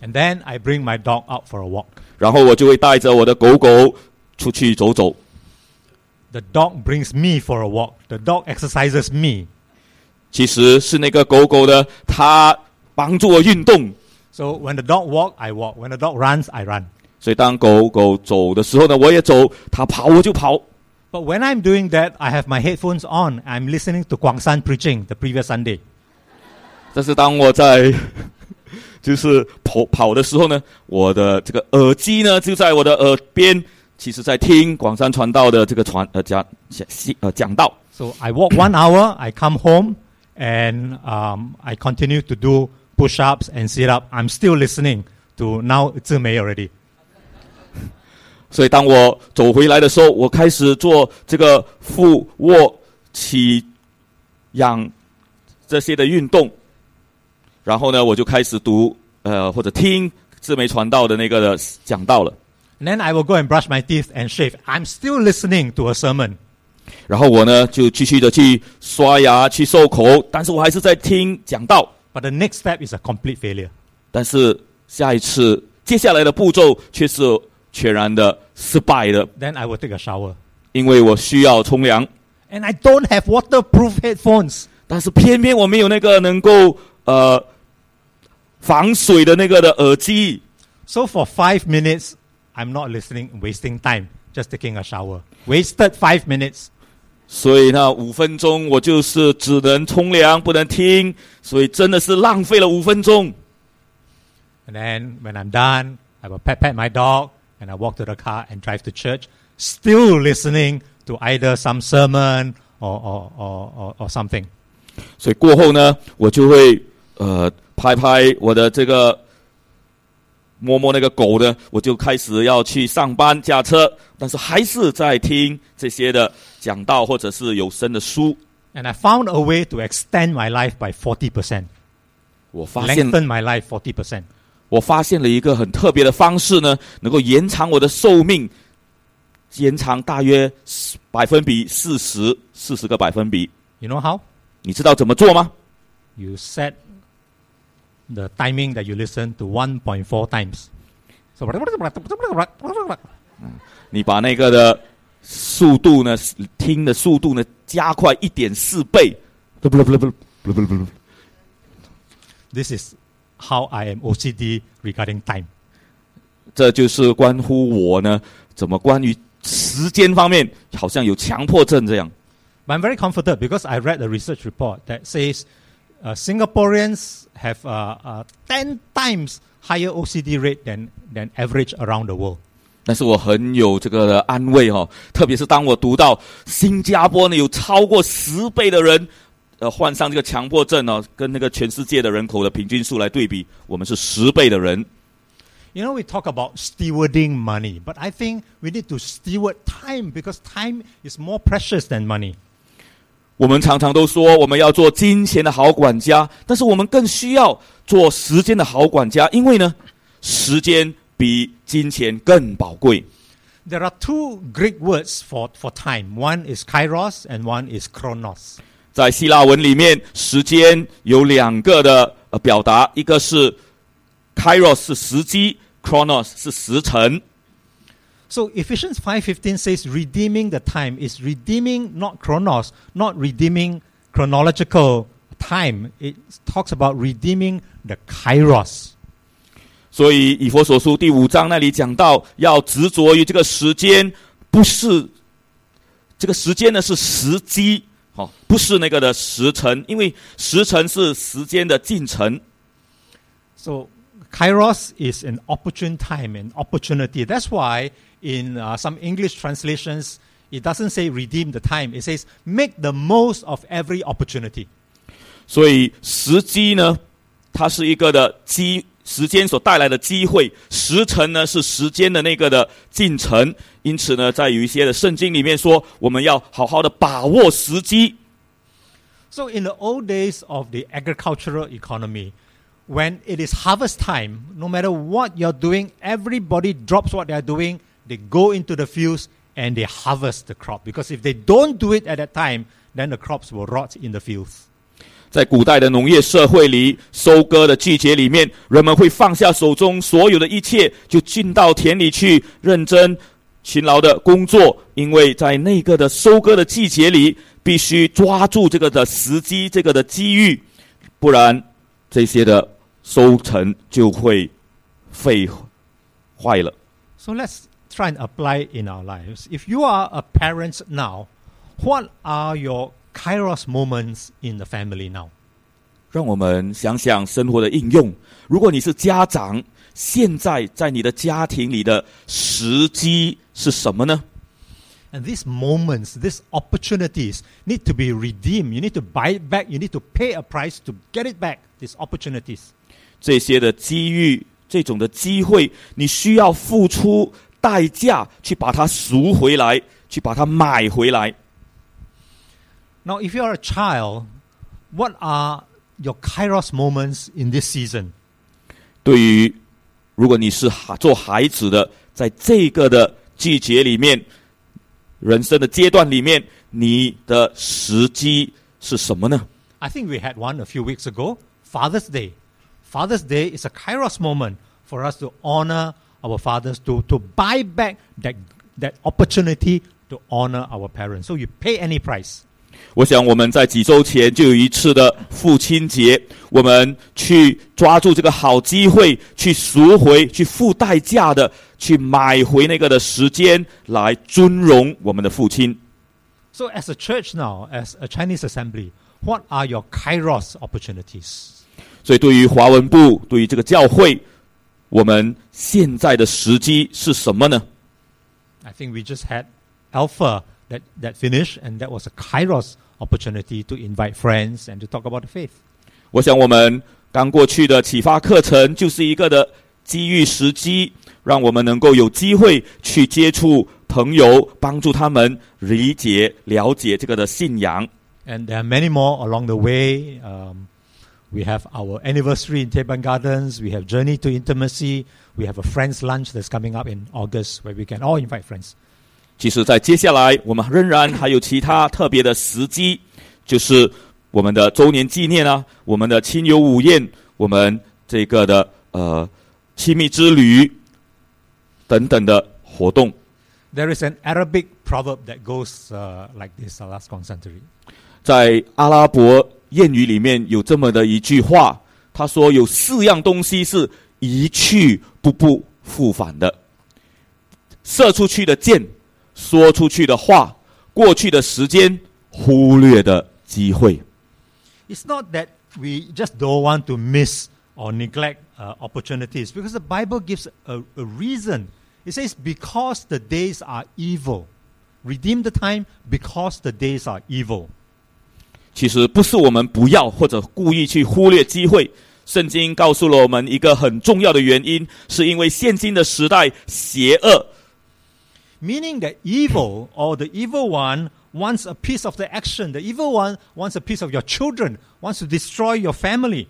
，And then I bring my dog out for a walk. 然后我就会带着我的狗狗出去走走。The dog brings me for a walk. The dog exercises me. 其实是那个狗狗呢，它帮助我运动， So when the dog walk, I walk. When the dog runs, I run. 所以当狗狗走的时候呢，我也走；它跑我就跑。 But when I'm doing that, I have my headphones on. I'm listening to Guangsan preaching the previous Sunday. 但是当我在就是跑跑的时候呢，我的这个耳机呢就在我的耳边， 其实在听广山传道的这个传呃讲讲呃讲道。So I walk one hour, I come home, and um, I continue to do push ups and sit up. I'm still listening to now Zimei already. 所以当我走回来的时候，我开始做这个俯卧起仰这些的运动，然后呢，我就开始读呃或者听自媒传道的那个的讲道了。And then I will go and brush my teeth and shave. I'm still listening to a sermon. 然后我呢就继续的去刷牙去漱口，但是我还是在听讲道。 But the next step is a complete failure. 但是下一次接下来的步骤却是全然的失败的， Then I will take a shower. 因为我需要冲凉， And I don't have waterproof headphones. 但是偏偏我没有那个能够呃防水的那个的耳机， So for five minutes, I'm not listening, wasting time, just taking a shower. Wasted five minutes. 所以那五分钟我就是只能冲凉不能听，所以真的是浪费了五分钟。 And then when I'm done, I will pet pet my dog and I walk to the car and drive to church, still listening to either some sermon or, or, or, or, or something. 所以过后呢，我就会呃拍拍我的这个 摸摸那个狗呢，我就开始要去上班驾车，但是还是在听这些的讲道或者是有声的书。And I found a way to extend my life by 40%, 我发现 lengthen my life forty percent. 我发现了一个很特别的方式呢，能够延长我的寿命，延长大约百分比四十，四十个百分比。You know how? 你知道怎么做吗？You set the timing that you listen to 1.4 times。So 你把那个的速度呢，听的速度呢，加快一点四倍。This is how I am OCD regarding time。这就是关乎我呢，怎么关于时间方面，好像有强迫症这样。But I'm very comforted because I read a research report that says uh, Singaporeans have uh, uh, 10 times higher OCD rate than, than average around the world. 但是我很有这个的安慰哦，特别是当我读到新加坡呢有超过十倍的人，呃，患上这个强迫症哦，跟那个全世界的人口的平均数来对比，我们是十倍的人。 You know, we talk about stewarding money, but I think we need to steward time because time is more precious than money. 我们常常都说我们要做金钱的好管家，但是我们更需要做时间的好管家，因为呢，时间比金钱更宝贵。There are two Greek words for, for time. One is kairos and one is chronos. 在希腊文里面，时间有两个的呃表达，一个是 kairos 是时机，chronos 是时辰。So Ephesians 5:15 says redeeming the time is redeeming not chronos, not redeeming chronological time. It talks about redeeming the kairos. 所以以弗所书第五章那里讲到，要执着于这个时间，不是这个时间呢是时机，哦，不是那个的时辰，因为时辰是时间的进程。So kairos is an opportune time, an opportunity. That's why in uh, some English translations it doesn't say redeem the time. It says make the most of every opportunity. 所以时机呢，它是一个的机时间所带来的机会，时辰呢是时间的那个的进程。因此呢，在有一些的圣经里面说，我们要好好的把握时机。 So in the old days of the agricultural economy, when it is harvest time, no matter what you're doing, everybody drops what they're doing, they go into the fields and they harvest the crop. Because if they don't do it at that time, then the crops will rot in the fields. 在古代的农业社会里，收割的季节里面，人们会放下手中所有的一切，就进到田里去认真、勤劳的工作，因为在那个的收割的季节里，必须抓住这个的时机、这个的机遇，不然这些的 收成就会废坏了。 So let's try and apply in our lives. If you are a parent now, what are your kairos moments in the family now? 让我们想想生活的应用。如果你是家长，现在在你的家庭里的时机是什么呢？ And these moments, these opportunities need to be redeemed. You need to buy it back. You need to pay a price to get it back. These opportunities. 这些的机遇，这种的机会，你需要付出代价去把它赎回来，去把它买回来。 Now, if you are a child, what are your kairos moments in this season? 对于如果你是孩做孩子的，在这个的季节里面，人生的阶段里面，你的时机是什么呢？ I think we had one a few weeks ago, Father's Day. Father's Day is a kairos moment for us to honor our fathers, to, to buy back that, that opportunity to honor our parents. So you pay any price. 我想我们在几周前就有一次的父亲节，我们去抓住这个好机会，去赎回、去付代价的，去买回那个的时间，来尊荣我们的父亲。 So as a church now, as a Chinese assembly, what are your kairos opportunities? 所以，对于华文部，对于这个教会，我们现在的时机是什么呢？ I think we just had Alpha that, that finished, and that was a kairos opportunity to invite friends and to talk about the faith. 我想我们刚过去的启发课程就是一个的机遇时机，让我们能够有机会去接触朋友，帮助他们理解、了解这个的信仰。 And there are many more along the way. Um, we have our anniversary in Teban Gardens. We have Journey to Intimacy. We have a friends lunch that's coming up in August where we can all invite friends. 其实，在接下来，我们仍然还有其他特别的时机，就是我们的周年纪念啊，我们的亲友午宴，我们这个的呃亲密之旅等等的活动。 There is an Arabic proverb that goes uh, like this. I'll ask Constantine. 在阿拉伯 谚语里面有这么的一句话，他说有四样东西是一去不不复返的：射出去的箭，说出去的话，过去的时间，忽略的机会。It's not that we just don't want to miss or neglect opportunities because the Bible gives a, a reason. It says, because the days are evil. Redeem the time because the days are evil. 其实不是我们不要或者故意去忽略机会。圣经告诉了我们一个很重要的原因，是因为现今的时代邪恶，Meaning that evil or the evil one wants a piece of the action. The evil one wants a piece of your children, wants to destroy your family.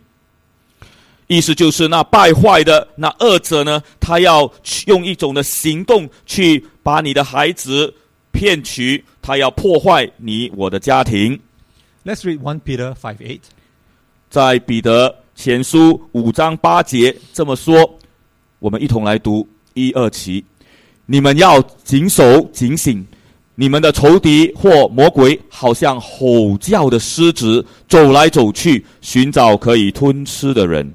意思就是那败坏的那恶者呢，他要用一种的行动去把你的孩子骗取，他要破坏你我的家庭。Let's read 1 Peter 5 8. 在彼得前书五章八节这么说，我们一同来读一二起。你们要谨守警醒，你们的仇敌或魔鬼，好像吼叫的狮子，走来走去，寻找可以吞吃的人。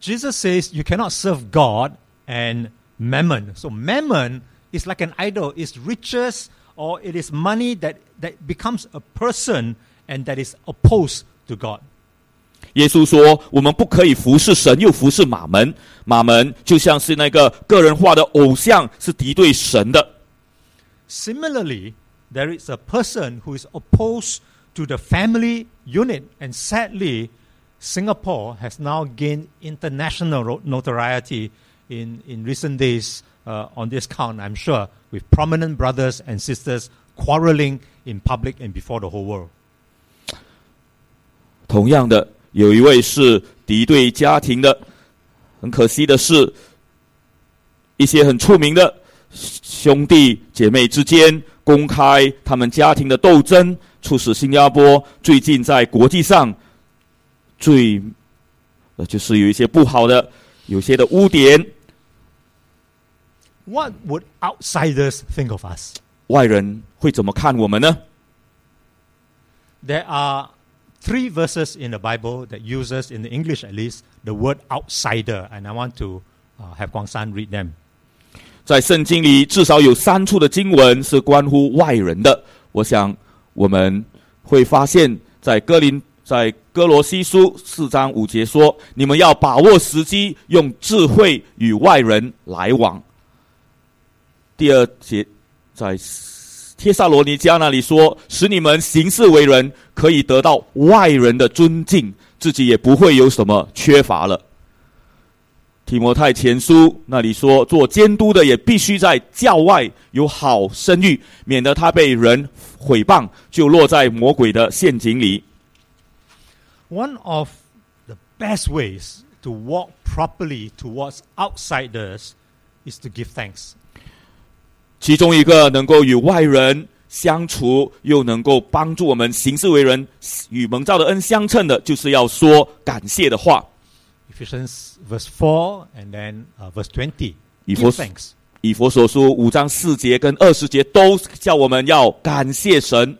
Jesus says you cannot serve God and mammon. So mammon is like an idol, it's riches or it is money that, that becomes a person and that is opposed to God. 耶稣说：“我们不可以服侍神，又服侍马门。马门就像是那个个人化的偶像，是敌对神的。 Similarly, there is a person who is opposed to the family unit, and sadly, Singapore has now gained international ro- notoriety in, in recent days uh, on this count, I'm sure, with prominent brothers and sisters quarreling in public and before the whole world. 同样的，有一位是敌对家庭的。很可惜的是，一些很出名的兄弟姐妹之间公开他们家庭的斗争，促使新加坡最近在国际上最呃，就是有一些不好的，有些的污点。What would outsiders think of us? 外人会怎么看我们呢？There are three verses in the Bible that uses, in the English at least, the word outsider, and I want to uh, have Guang San read them. 在圣经里至少有三处的经文是关乎外人的。我想我们会发现，在哥林在哥罗西书四章五节说：“你们要把握时机，用智慧与外人来往。”第二节在帖撒罗尼迦那里说：“使你们行事为人，可以得到外人的尊敬，自己也不会有什么缺乏了。”提摩太前书那里说，做监督的也必须在教外有好声誉，免得他被人毁谤，就落在魔鬼的陷阱里。One of the best ways to walk properly towards outsiders is to give thanks. 其中一个能够与外人相处，又能够帮助我们行事为人，与蒙召的恩相称的，就是要说感谢的话。Ephesians verse four and then uh, verse 20. Give thanks. 以佛所书五章四节跟二十节都叫我们要感谢神，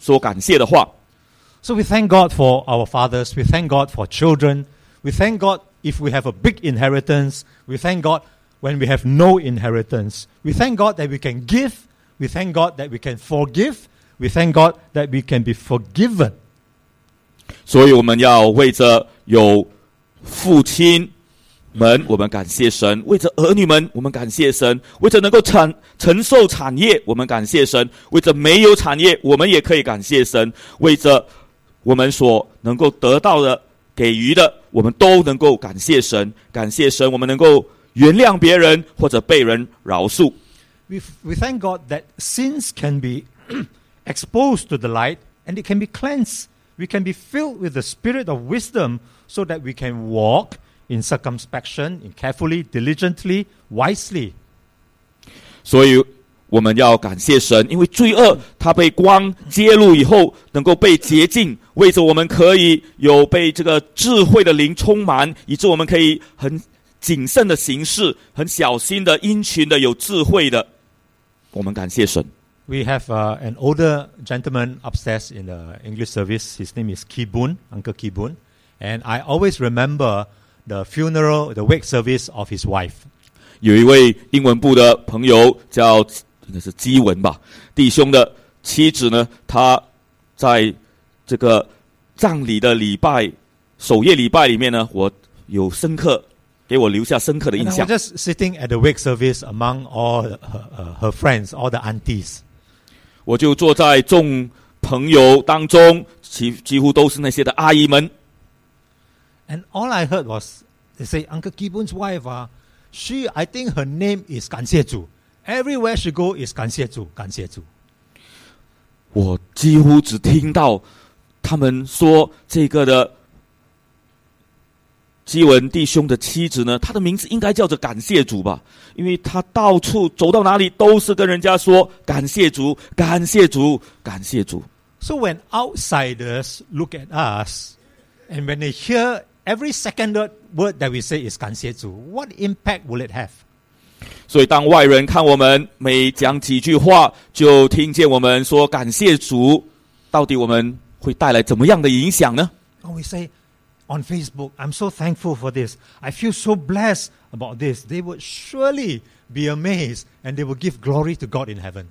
说感谢的话。So we thank God for our fathers. We thank God for children. We thank God if we have a big inheritance. We thank God when we have no inheritance. We thank God that we can give. We thank God that we can forgive. We thank God that we can be forgiven. 所以我们要为着有父亲们，我们感谢神；为着儿女们，我们感谢神；为着能够承承受产业，我们感谢神；为着没有产业，我们也可以感谢神；为着我们所能够得到的、给予的，我们都能够感谢神。感谢神，我们能够原谅别人或者被人饶恕。 We, we thank God that sins can be <clears throat> exposed to the light and it can be cleansed. We can be filled with the spirit of wisdom so that we can walk in circumspection, in carefully, diligently, wisely. 所以我们要感谢神，因为罪恶它被光揭露以后，能够被洁净，为着我们可以有被这个智慧的灵充满，以致我们可以很 谨慎的行事，很小心的、殷勤的、有智慧的。我们感谢神。We have uh, an older gentleman upstairs in the English service. His name is Kibun, Uncle Kibun. And I always remember the funeral, the wake service of his wife. 有一位英文部的朋友叫应该是基文吧，弟兄的妻子呢，他在这个葬礼的礼拜守夜礼拜里面呢，我有深刻给我留下深刻的 And 印 I 象 was。just sitting at the wake service among all her, uh, her friends, all the aunties. 我就坐在众朋友当中，几几乎都是那些的阿姨们。 And all I heard was they say, Uncle Kibun's wife, uh, she, I think her name is 感谢主. Everywhere she go is 感谢主,感谢主.我几乎只听到他们说这个的 基文弟兄的妻子呢，他的名字应该叫做感谢主吧，因为他到处走到哪里都是跟人家说感谢主，感谢主，感谢主。So when outsiders look at us, and when they hear every second word that we say is 感谢主, what impact will it have? 所以当外人看我们每讲几句话，就听见我们说感谢主，到底我们会带来怎么样的影响呢？And we say on Facebook, I'm so thankful for this. I feel so blessed about this. They would surely be amazed and they will give glory to God in heaven.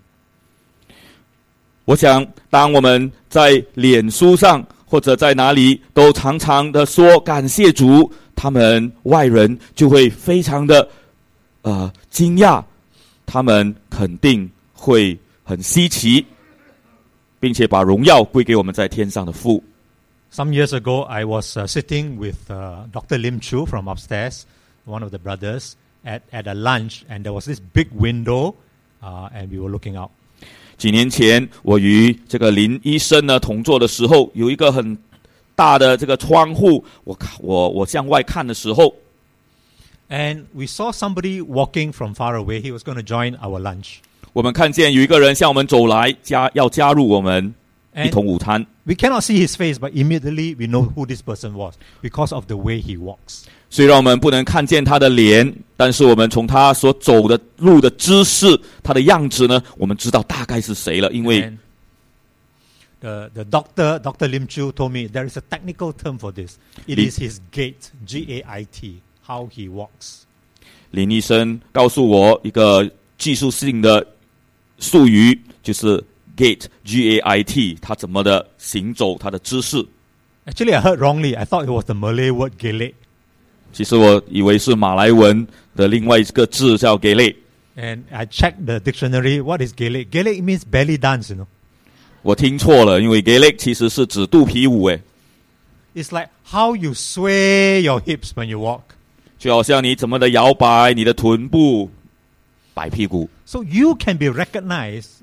我想，当我们在脸书上或者在哪里都常常的说感谢主，他们外人就会非常的呃惊讶，他们肯定会很稀奇，并且把荣耀归给我们在天上的父。Some years ago, I was uh, sitting with uh, Dr. Lim Chu from upstairs, one of the brothers, at, at a lunch, and there was this big window, uh, and we were looking out. 几年前，我与这个林医生呢同坐的时候，有一个很大的这个窗户，我看我我向外看的时候， And we saw somebody walking from far away. He was going to join our lunch. 我们看见有一个人向我们走来，加要加入我们一 And 同午餐。 we cannot see his face, but immediately we know who this person was because of the way he walks. 虽然我们不能看见他的脸，但是我们从他所走的路的姿势、他的样子呢，我们知道大概是谁了。因为 And the, the doctor, Dr. Lim Chu, told me there is a technical term for this. It Li- is his gait, G A I T, how he walks. 林医生告诉我一个技术性的术语，就是 gait G A I T，他怎么的行走，他的姿势。 Actually, I heard wrongly. I thought it was the Malay word gelek. 其实我以为是马来文的另外一个字叫 g a l e And I checked the dictionary. What is gelek? Gelek means belly dance, you know. 我听错了，因为 g a l e 其实是指肚皮舞，诶， It's like how you sway your hips when you walk. 就好像你怎么的摇摆你的臀部，摆屁股， So you can be recognized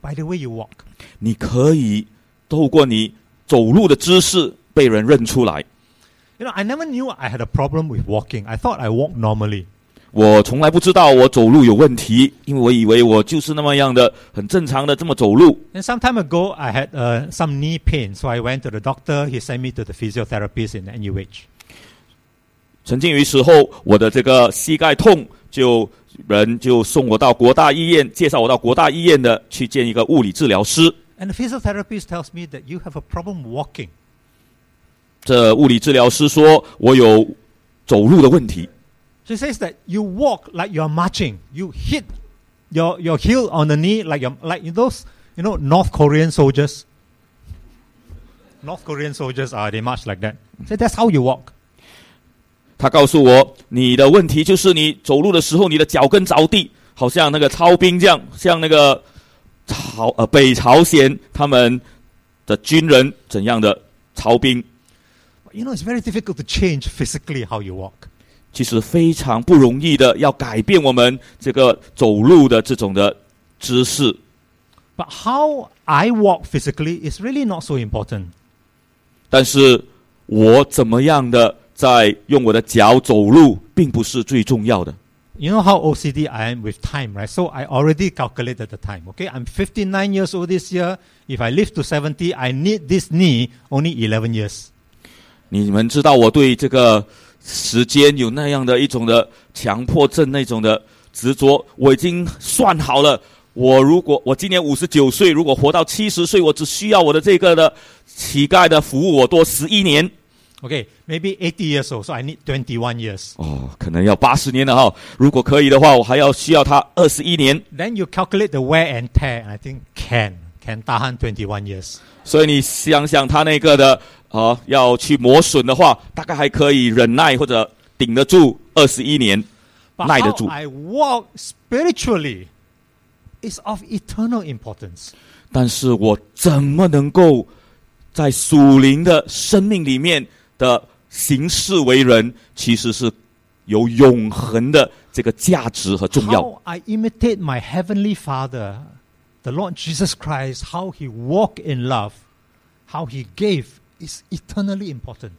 by the way you walk. 你可以透过你走路的姿势被人认出来。 You know, I never knew I had a problem with walking. I thought I walked normally. 我从来不知道我走路有问题，因为我以为我就是那么样的很正常的这么走路。 And some time ago, I had uh, some knee pain, so I went to the doctor. He sent me to the physiotherapist in NUH. 曾经有一时候，我的这个膝盖痛，就 人就送我到国大医院，介绍我到国大医院的去见一个物理治疗师。 And the physiotherapist tells me that you have a problem walking. 这物理治疗师说我有走路的问题， She says that you walk like you're marching. You hit your, your heel on the knee like you're, like those you know North Korean soldiers. North Korean soldiers are they march like that. So that's how you walk. 他告诉我你的问题就是你走路的时候你的脚跟着地，好像那个操兵这样，像那个朝呃北朝鲜他们的军人怎样的操兵。You know it's very difficult to change physically how you walk. 其实非常不容易的，要改变我们这个走路的这种的姿势。But how I walk physically is really not so important. 但是我怎么样的在用我的脚走路，并不是最重要的。You know how OCD I am with time, right? So I already calculated the time. Okay, I'm 59 years old this year. If I live to 70, I need this knee only 11 years. 你们知道我对这个时间有那样的一种的强迫症，那种的执着，我已经算好了。我如果我今年五十九岁，如果活到七十岁，我只需要我的这个的乞丐的服务我多十一年。Okay, maybe 80 years old, so I need 21 years. 哦，可能要八十年了哈。如果可以的话，我还要需要他二十一年。 Then you calculate the wear and tear, and I think can, can tahan 21 years. 所以你想想他那个的啊、要去磨损的话，大概还可以忍耐或者顶得住二十一年， But 耐得 how 住。 I walk spiritually is of eternal importance. 但是我怎么能够在属灵的生命里面的 行事为人，其实是有永恒的这个价值和重要。How I imitate my heavenly Father, the Lord Jesus Christ, how he walked in love, how he gave is eternally important.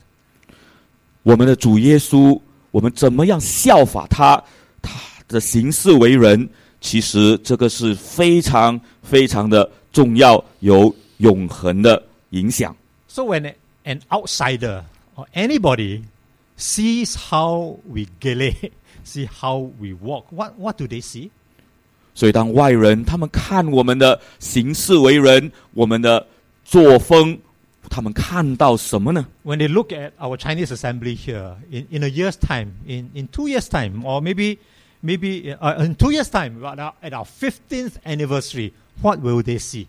我们的主耶稣，我们怎么样效法他，他的行事为人，其实这个是非常非常的重要，有永恒的影响。So when an outsider or anybody sees how we gele, <laughs> see how we walk, what, what do they see? 所以，当外人他们看我们的行事为人，我们的作风，他们看到什么呢？ When they look at our Chinese assembly here, in, in a year's time, in, in two years' time, or maybe maybe uh, in two years' time, but our- at our 15th anniversary, what will they see?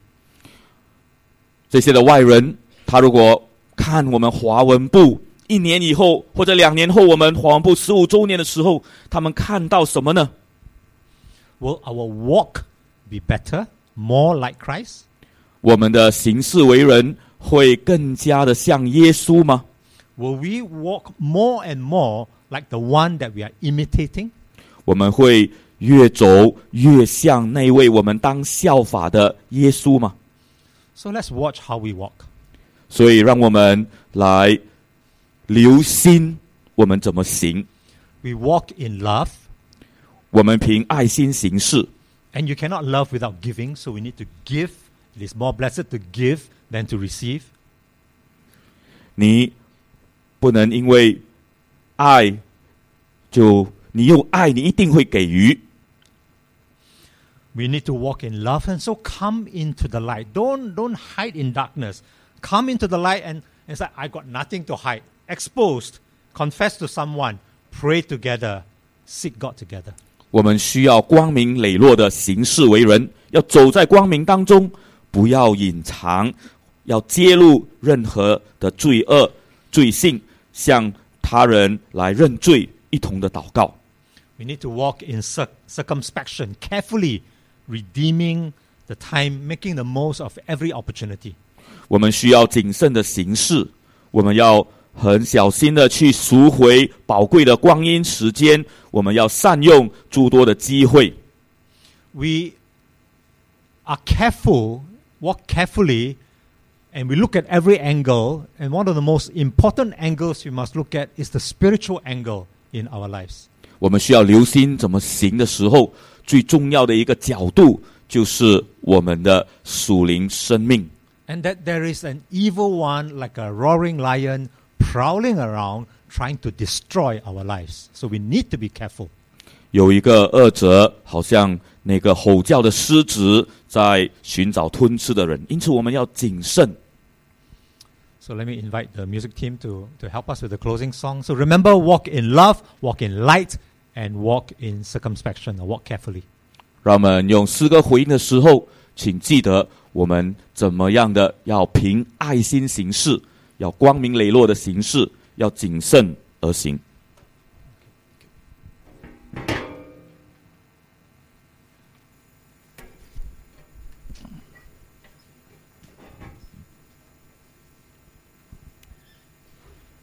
这些的外人，他如果 看我们华文部一年以后或者两年后，我们华文部十五周年的时候，他们看到什么呢？ Will our walk be better, more like Christ? 我们的行事为人会更加的像耶稣吗？ Will we walk more and more like the one that we are imitating? 我们会越走越像那位我们当效法的耶稣吗？ So let's watch how we walk. 所以，让我们来留心我们怎么行。 We walk in love, 我们凭爱心行事， and you cannot love without giving, so we need to give. It is more blessed to give than to receive. 你不能因为爱就你用爱，你一定会给予。 We need to walk in love, and so come into the light. Don't don't hide in darkness. Come into the light and, and say, I got nothing to hide. Exposed, confess to someone, pray together, seek God together. 我们需要光明磊落的行事为人，要走在光明当中，不要隐藏，要揭露任何的罪恶、罪性，向他人来认罪，一同的祷告。 We need to walk in cir- circumspection, carefully redeeming the time, making the most of every opportunity. 我们需要谨慎的行事，我们要很小心的去赎回宝贵的光阴时间，我们要善用诸多的机会。We are careful, walk carefully, and we look at every angle. And one of the most important angles we must look at is the spiritual angle in our lives. 我们需要留心怎么行的时候，最重要的一个角度就是我们的属灵生命。And that there is an evil one like a roaring lion prowling around trying to destroy our lives. So we need to be careful. 有一个恶者，好像那个吼叫的狮子，在寻找吞吃的人，因此我们要谨慎。 So let me invite the music team to, to help us with the closing song. So remember, walk in love, walk in light, and walk in circumspection, or walk carefully. 让我们用诗歌回应的时候，请记得我们 怎么样的要凭爱心行事，要光明磊落的行事，要谨慎而行。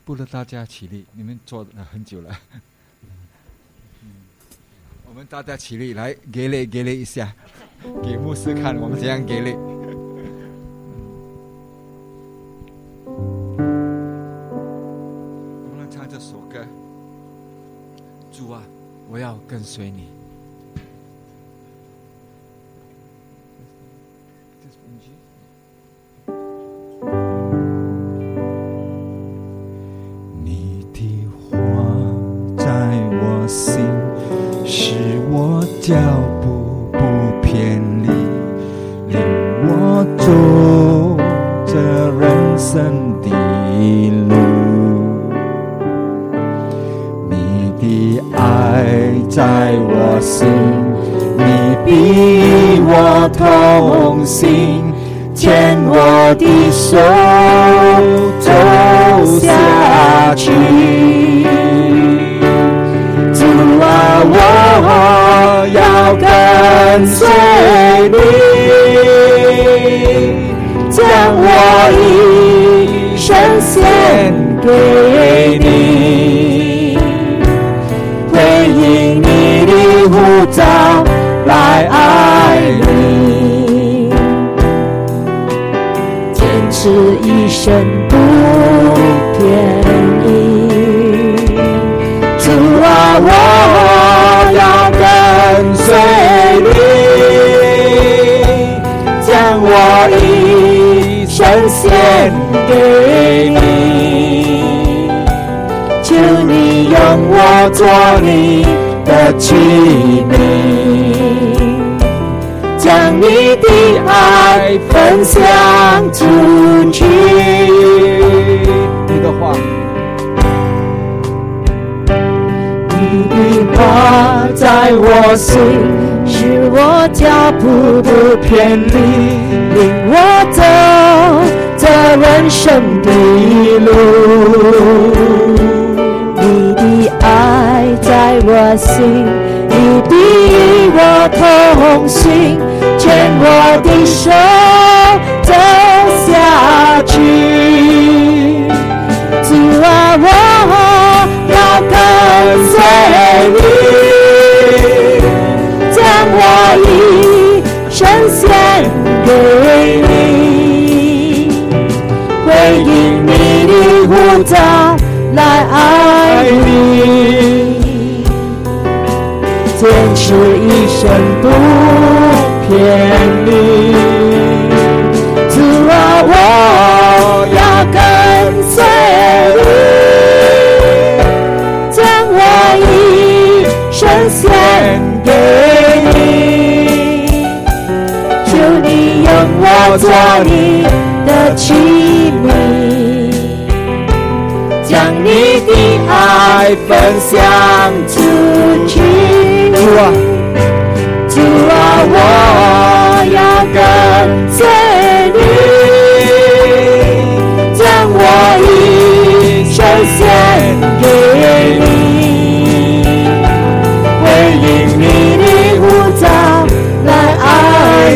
不如大家起立，你们坐了很久了。<laughs> 我们大家起立，来给力给力一下，给牧师看我们怎样给力。这首歌。主啊，我要跟随你。你的话在我心，使我脚步做你的器皿，将你的爱分享出去。你的话，你的话在我心，使我脚步不偏离，领我走这人生的路。我心，你与我同行，牵我的手走下去。主啊，我要跟随你，将我一生献给你，回应你的呼召，来爱是一生不偏离。主啊，我要跟随你，将我一生献给你，求你用我做你的器皿，将你的爱分享出去。主啊，主啊，我要跟随你，将我一生献给你，回应你的呼召，来爱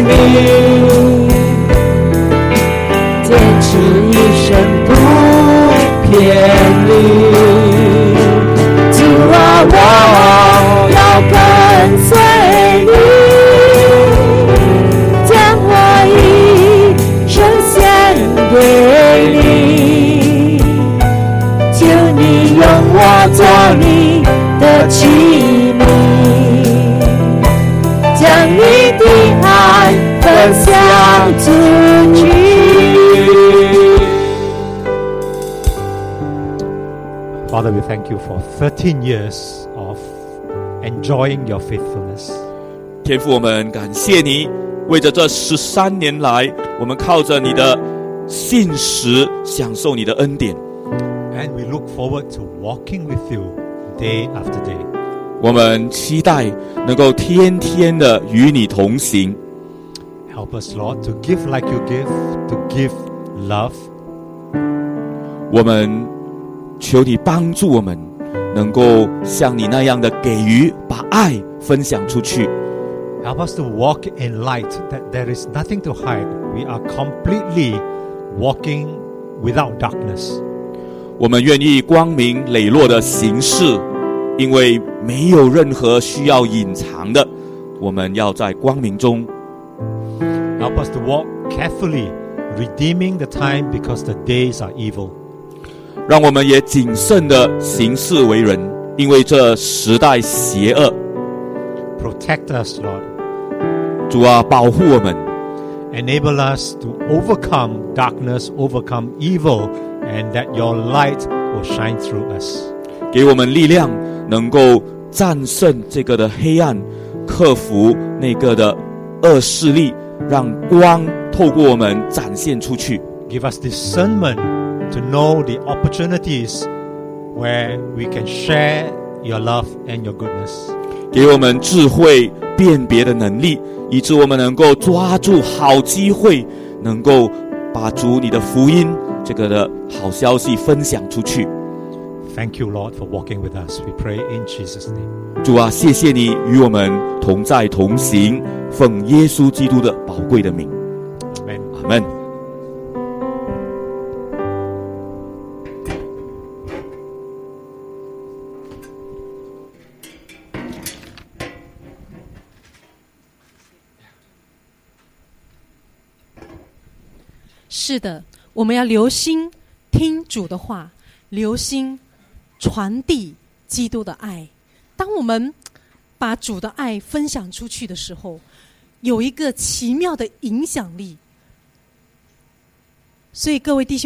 你，跟随你，将我一生献给你，求你用我做你的器皿，将你的爱分享出去。Father, we thank you for 13 years enjoying your faithfulness. 天父，我们感谢你，为着这十三年来，我们靠着你的信实，享受你的恩典。 And we look forward to walking with you day after day. 我们期待能够天天的与你同行。 Help us, Lord, to give like you give, to give love, 我们求你帮助我们， 能够像你那样的给予，把爱分享出去。 Help us to walk in light that there is nothing to hide. We are completely walking without darkness. 我们愿意光明磊落的行事，因为没有任何需要隐藏的。我们要在光明中， Help us to walk carefully, redeeming the time because the days are evil. 让我们也谨慎的行事为人，因为这时代邪恶。Protect us, Lord. 主啊，保护我们，Enable us to overcome darkness, overcome evil, and that your light will shine through us. 给我们力量，能够战胜这个的黑暗，克服那个的恶势力，让光透过我们展现出去。Give us discernment to know the opportunities where we can share your love and your goodness. 给我们智慧辨别的能力，以致我们能够抓住好机会，能够把主你的福音这个的好消息分享出去。Thank you, Lord, for walking with us. We pray in Jesus' name. 主啊，谢谢你与我们同在同行，奉耶稣基督的宝贵的名，Amen. 阿门。是的，我们要留心听主的话，留心传递基督的爱。当我们把主的爱分享出去的时候，有一个奇妙的影响力。所以，各位弟兄。